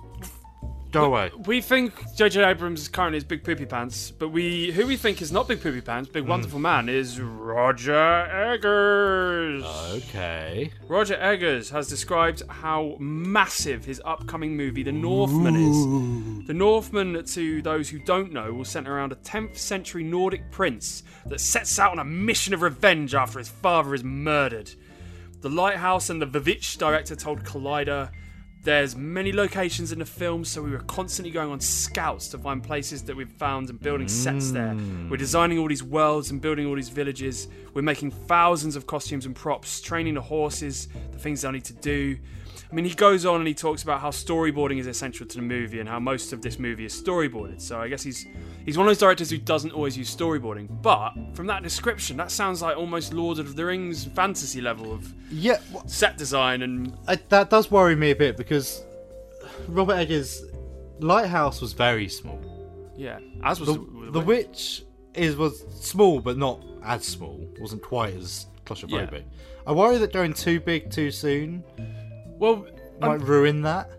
Speaker 1: go away.
Speaker 2: We think J.J. Abrams is currently is Big Poopy Pants, but we who we think is not Big Poopy Pants,
Speaker 1: Hmm.
Speaker 2: Big Wonderful Man, is Roger Eggers.
Speaker 1: Okay.
Speaker 2: Roger Eggers has described how massive his upcoming movie, The Northman, is. The Northman, to those who don't know, will centre around a 10th century Nordic prince that sets out on a mission of revenge after his father is murdered. The Lighthouse and the Vivitch director told Collider there's many locations in the film, so we were constantly going on scouts to find places that we've found and building sets there. Mm. We're designing all these worlds and building all these villages. We're making thousands of costumes and props, training the horses, the things they'll need to do. I mean, he goes on and he talks about how storyboarding is essential to the movie and how most of this movie is storyboarded. So I guess he's he's one of those directors who doesn't always use storyboarding. But from that description, that sounds like almost Lord of the Rings fantasy level of
Speaker 1: Yeah, well,
Speaker 2: set design and
Speaker 1: I, that does worry me a bit because Robert Eggers Lighthouse was very small.
Speaker 2: Yeah, as was
Speaker 1: the,
Speaker 2: the,
Speaker 1: the witch is was small, but not as small. wasn't quite as claustrophobic. I worry that going too big too soon
Speaker 2: Well,
Speaker 1: might
Speaker 2: um,
Speaker 1: ruin that.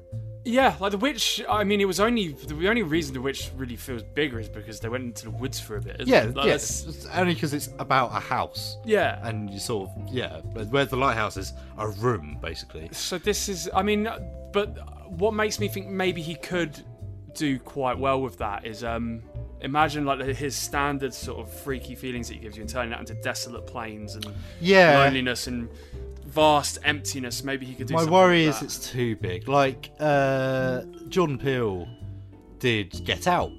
Speaker 2: yeah, like the witch. I mean, it was only the only reason the witch really feels bigger is because they went into the woods for a bit.
Speaker 1: Yeah?
Speaker 2: Like, that's-
Speaker 1: It's only because it's about a house.
Speaker 2: Yeah.
Speaker 1: and you sort of yeah. but Whereas the lighthouse is a room basically.
Speaker 2: So this is, I mean, but what makes me think maybe he could do quite well with that is, um, imagine like his standard sort of freaky feelings that he gives you and turning that into desolate plains and
Speaker 1: Yeah.
Speaker 2: loneliness and vast emptiness. Maybe he could do.
Speaker 1: It.
Speaker 2: My
Speaker 1: worry
Speaker 2: with
Speaker 1: is it's too big. Like uh, Jordan Peele did Get Out,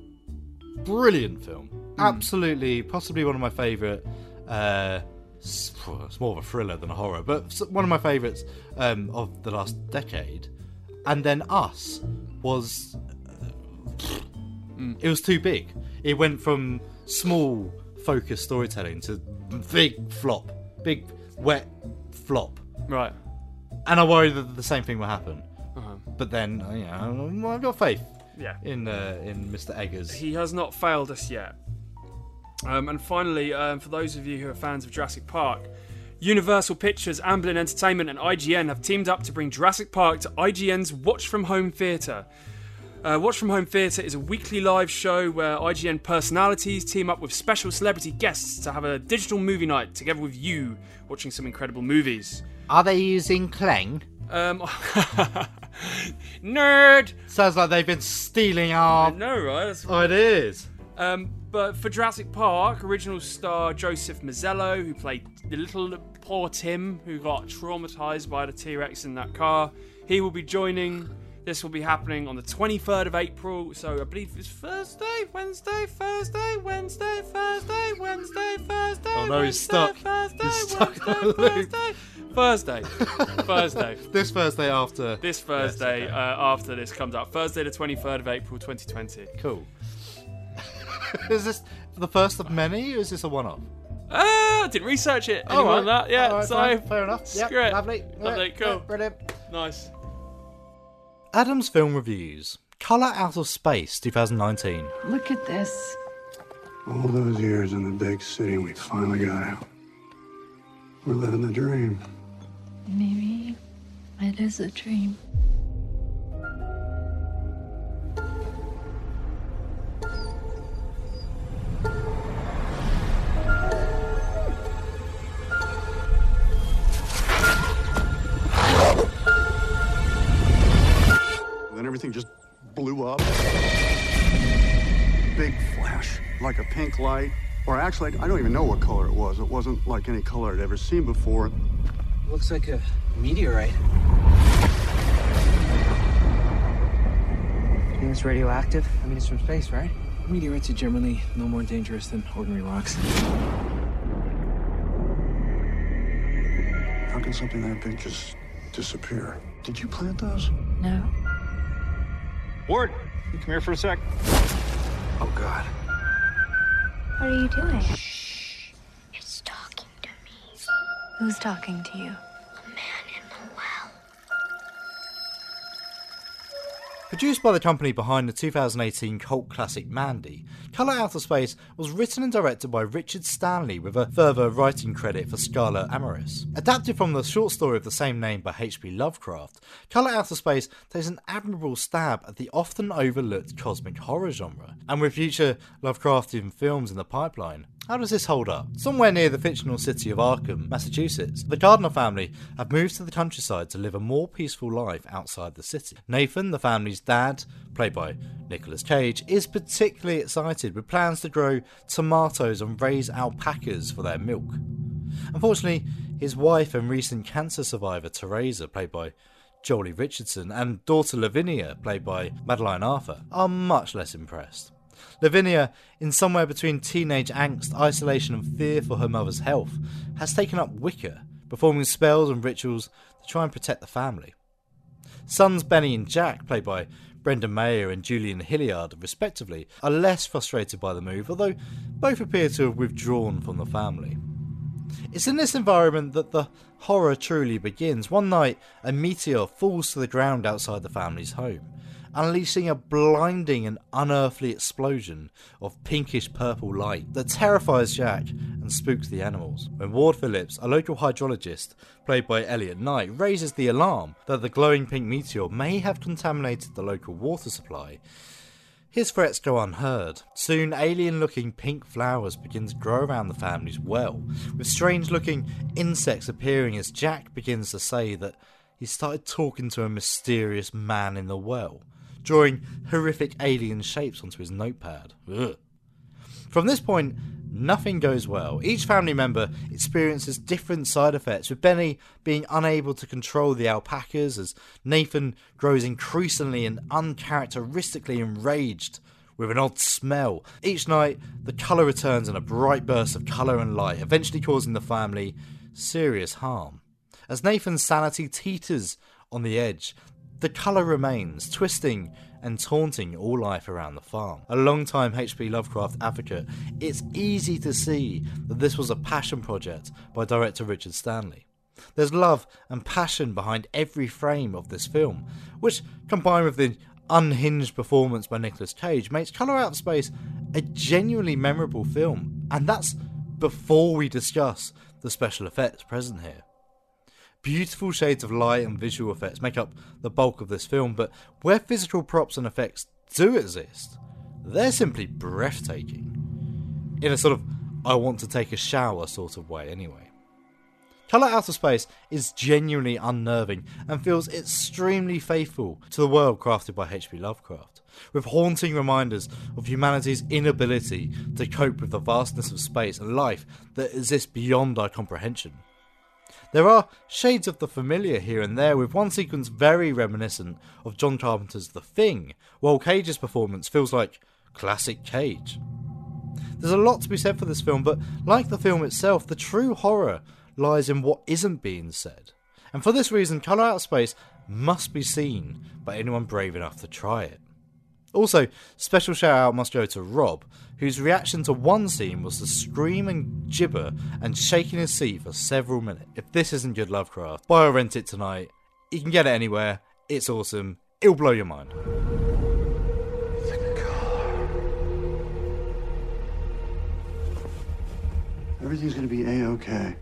Speaker 1: brilliant film.
Speaker 2: Hmm.
Speaker 1: Absolutely, possibly one of my favourite. Uh, it's more of a thriller than a horror, but one of my favourites um, of the last decade. And then Us was.
Speaker 2: Hmm.
Speaker 1: It was too big. It went from small, focused storytelling to big flop, big wet flop.
Speaker 2: Right.
Speaker 1: And I worry that the same thing will happen.
Speaker 2: Uh-huh.
Speaker 1: But then, uh, you know, I've got faith.
Speaker 2: Yeah.
Speaker 1: In uh, in Mr. Eggers.
Speaker 2: He has not failed us yet. Um, and finally, um, for those of you who are fans of Jurassic Park, Universal Pictures, Amblin Entertainment, and IGN have teamed up to bring Jurassic Park to IGN's Watch From Home Theatre. Uh, Watch From Home Theatre is a weekly live show where IGN personalities team up with special celebrity guests to have a digital movie night together with you, watching some incredible movies.
Speaker 1: Are they using Clang?
Speaker 2: Um, nerd.
Speaker 1: Sounds like they've been stealing our.
Speaker 2: No, right? That's-
Speaker 1: Oh, it is.
Speaker 2: Um, but for Jurassic Park, original star Joseph Mazzello, who played the little poor Tim who got traumatized by the T Rex in that car, he will be joining. This will be happening on the 23rd of April. So I believe it's Thursday, Wednesday, Thursday, Wednesday, Thursday, Wednesday, Thursday.
Speaker 1: Oh no, he's stuck.
Speaker 2: Thursday,
Speaker 1: He's stuck
Speaker 2: Wednesday,
Speaker 1: on the loop.
Speaker 2: Thursday. Thursday.
Speaker 1: This Thursday after.
Speaker 2: This Thursday, uh, after this comes out. Thursday, the 23rd of April, 2020.
Speaker 1: Cool. is this the first of many, or is this a one-off?
Speaker 2: Ah, didn't research it.
Speaker 1: All
Speaker 2: Anyone
Speaker 1: right.
Speaker 2: on that? Yeah,
Speaker 1: All right,
Speaker 2: so
Speaker 1: fine. Fair enough. Yep,
Speaker 2: Screw it.
Speaker 1: lovely.
Speaker 2: Lovely, cool.
Speaker 1: yeah, brilliant.
Speaker 2: Nice.
Speaker 1: Adam's Film Reviews. Colour Out of Space 2019.
Speaker 15: Look at this.
Speaker 16: All those years in the big city, we finally got out. We're living the dream.
Speaker 15: Maybe it is a dream.
Speaker 16: Then everything just blew up. Big flash, like a pink light. Or actually, I don't even know what color it was. It wasn't like any color I'd ever seen before.
Speaker 17: Looks like a meteorite. You think it's radioactive? I mean, it's from space, right?
Speaker 18: Meteorites are generally no more dangerous than ordinary rocks.
Speaker 16: How can something that big just disappear? Did you plant those?
Speaker 15: No.
Speaker 16: Ward, you come here for a sec. Oh, God.
Speaker 15: What are you doing? Shh. It's talking to me. Who's talking to you? A man in the well.
Speaker 1: Produced by the company behind the 2018 cult classic Mandy, Colour Out of Space was written and directed by Richard Stanley with a further writing credit for Scarlett Amaris. Adapted from the short story of the same name by H.P. Lovecraft, Colour Out of Space takes an admirable stab at the often overlooked cosmic horror genre, and with future Lovecraftian films in the pipeline, how does this hold up? Somewhere near the fictional city of Arkham, Massachusetts, the Gardner family have moved to the countryside to live a more peaceful life outside the city. Nathan, the family's dad, played by Nicolas Cage, is particularly excited with plans to grow tomatoes and raise alpacas for their milk. Unfortunately, his wife and recent cancer survivor Teresa, played by Joely Richardson, and daughter Lavinia, played by Madeline Arthur, are much less impressed. Lavinia, in somewhere between teenage angst, isolation, and fear for her mother's health, has taken up Wicca, performing spells and rituals to try and protect the family. Sons Benny and Jack, played by Brendan Meyer and Julian Hilliard, respectively, are less frustrated by the move, although both appear to have withdrawn from the family. It's in this environment that the horror truly begins. One night, a meteor falls to the ground outside the family's home, unleashing a blinding and unearthly explosion of pinkish purple light that terrifies Jack and spooks the animals. When Ward Phillips, a local hydrologist played by Elliot Knight, raises the alarm that the glowing pink meteor may have contaminated the local water supply, his threats go unheard. Soon, alien looking pink flowers begin to grow around the family's well, with strange looking insects appearing as Jack begins to say that he started talking to a mysterious man in the well, drawing horrific alien shapes onto his notepad. Ugh. From this point, nothing goes well. Each family member experiences different side effects, with Benny being unable to control the alpacas as Nathan grows increasingly and uncharacteristically enraged with an odd smell. Each night, the colour returns in a bright burst of colour and light, eventually causing the family serious harm. As Nathan's sanity teeters on the edge, the colour remains, twisting and taunting all life around the farm. A long-time H.P. Lovecraft advocate, it's easy to see that this was a passion project by director Richard Stanley. There's love and passion behind every frame of this film, which, combined with the unhinged performance by Nicolas Cage, makes Colour Out of Space a genuinely memorable film, and that's before we discuss the special effects present here. Beautiful shades of light and visual effects make up the bulk of this film, but where physical props and effects do exist, they're simply breathtaking. In a sort of I want to take a shower sort of way, anyway. Colour Out of Space is genuinely unnerving and feels extremely faithful to the world crafted by H.P. Lovecraft, with haunting reminders of humanity's inability to cope with the vastness of space and life that exists beyond our comprehension. There are shades of the familiar here and there, with one sequence very reminiscent of John Carpenter's The Thing, while Cage's performance feels like classic Cage. There's a lot to be said for this film, but like the film itself, the true horror lies in what isn't being said. And for this reason, Colour Out of Space must be seen by anyone brave enough to try it. Also, special shout out must go to Rob, whose reaction to one scene was to scream and gibber and shake in his seat for several minutes. If this isn't good Lovecraft, buy or rent it tonight. You can get it anywhere. It's awesome. It'll blow your mind.
Speaker 16: Everything's gonna be a-okay.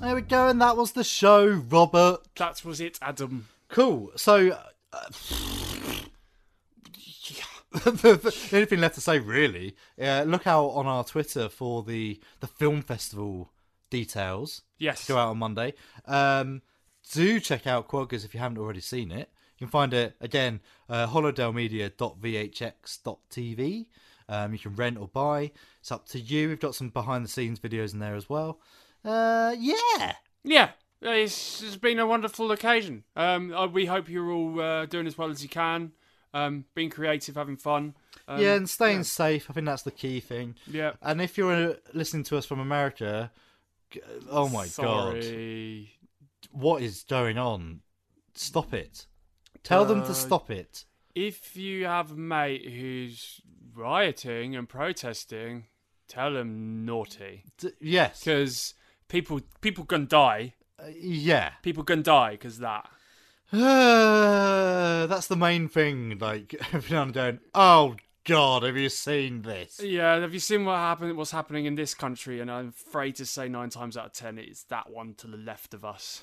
Speaker 1: There we go, and that was the show, Robert.
Speaker 2: That was it, Adam.
Speaker 1: Cool. So, uh, the only thing left to say, really, uh, look out on our Twitter for the the film festival details.
Speaker 2: Yes.
Speaker 1: go out on Monday. Um, do check out Quackers if you haven't already seen it. You can find it again, uh, holodelmedia.vhx.tv. Um, you can rent or buy. It's up to you. We've got some behind the scenes videos in there as well. Uh, yeah.
Speaker 2: Yeah, it's, it's been a wonderful occasion. Um, uh, we hope you're all uh, doing as well as you can, um, being creative, having fun. Um,
Speaker 1: yeah, and staying
Speaker 2: yeah.
Speaker 1: safe. I think that's the key thing.
Speaker 2: Yeah.
Speaker 1: And if you're uh, listening to us from America, oh my
Speaker 2: Sorry.
Speaker 1: god, what is going on? Stop it. Tell them to
Speaker 2: Uh,
Speaker 1: stop it.
Speaker 2: If you have a mate who's rioting and protesting, tell them naughty.
Speaker 1: D- yes.
Speaker 2: Because people people gonna die.
Speaker 1: yeah.
Speaker 2: People gonna die because that.
Speaker 1: Uh, that's the main thing. Like every now and then, oh god, have you seen this?
Speaker 2: Yeah, have you seen what happened? What's happening in this country? And I'm afraid to say nine times out of ten, it's that one to the left of us.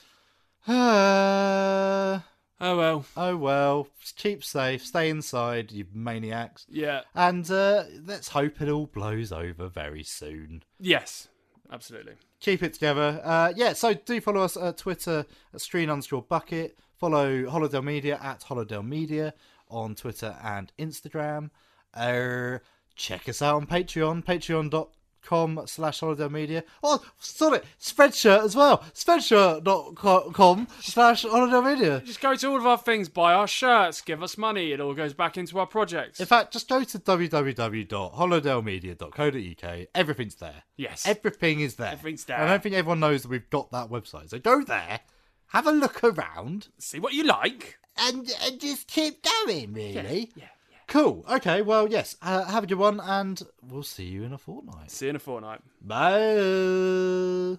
Speaker 1: Uh,
Speaker 2: oh well.
Speaker 1: Oh well. Keep safe. Stay inside, you maniacs.
Speaker 2: Yeah.
Speaker 1: And uh, let's hope it all blows over very soon.
Speaker 2: Yes, absolutely.
Speaker 1: keep it together. Uh, yeah, so do follow us at Twitter at screen underscore bucket. Follow Holodell Media at Holodell Media on Twitter and Instagram. Uh, check us out on Patreon, patreon.com slash Holodell Media. Oh, sorry, Spreadshirt as well. Spreadshirt.com slash Holodell Media.
Speaker 2: Just go to all of our things, buy our shirts, give us money. It all goes back into our projects.
Speaker 1: In fact, just go to www.holodellmedia.co.uk. Everything's there.
Speaker 2: Yes.
Speaker 1: Everything is there.
Speaker 2: Everything's there.
Speaker 1: I don't think everyone knows that we've got that website. So go there, have a look around,
Speaker 2: see what you like,
Speaker 1: and, and just keep going, really.
Speaker 2: Yeah,
Speaker 1: Cool. Okay, well, yes. Uh, have a good one, and we'll see you in a fortnight.
Speaker 2: See you in a fortnight.
Speaker 1: Bye.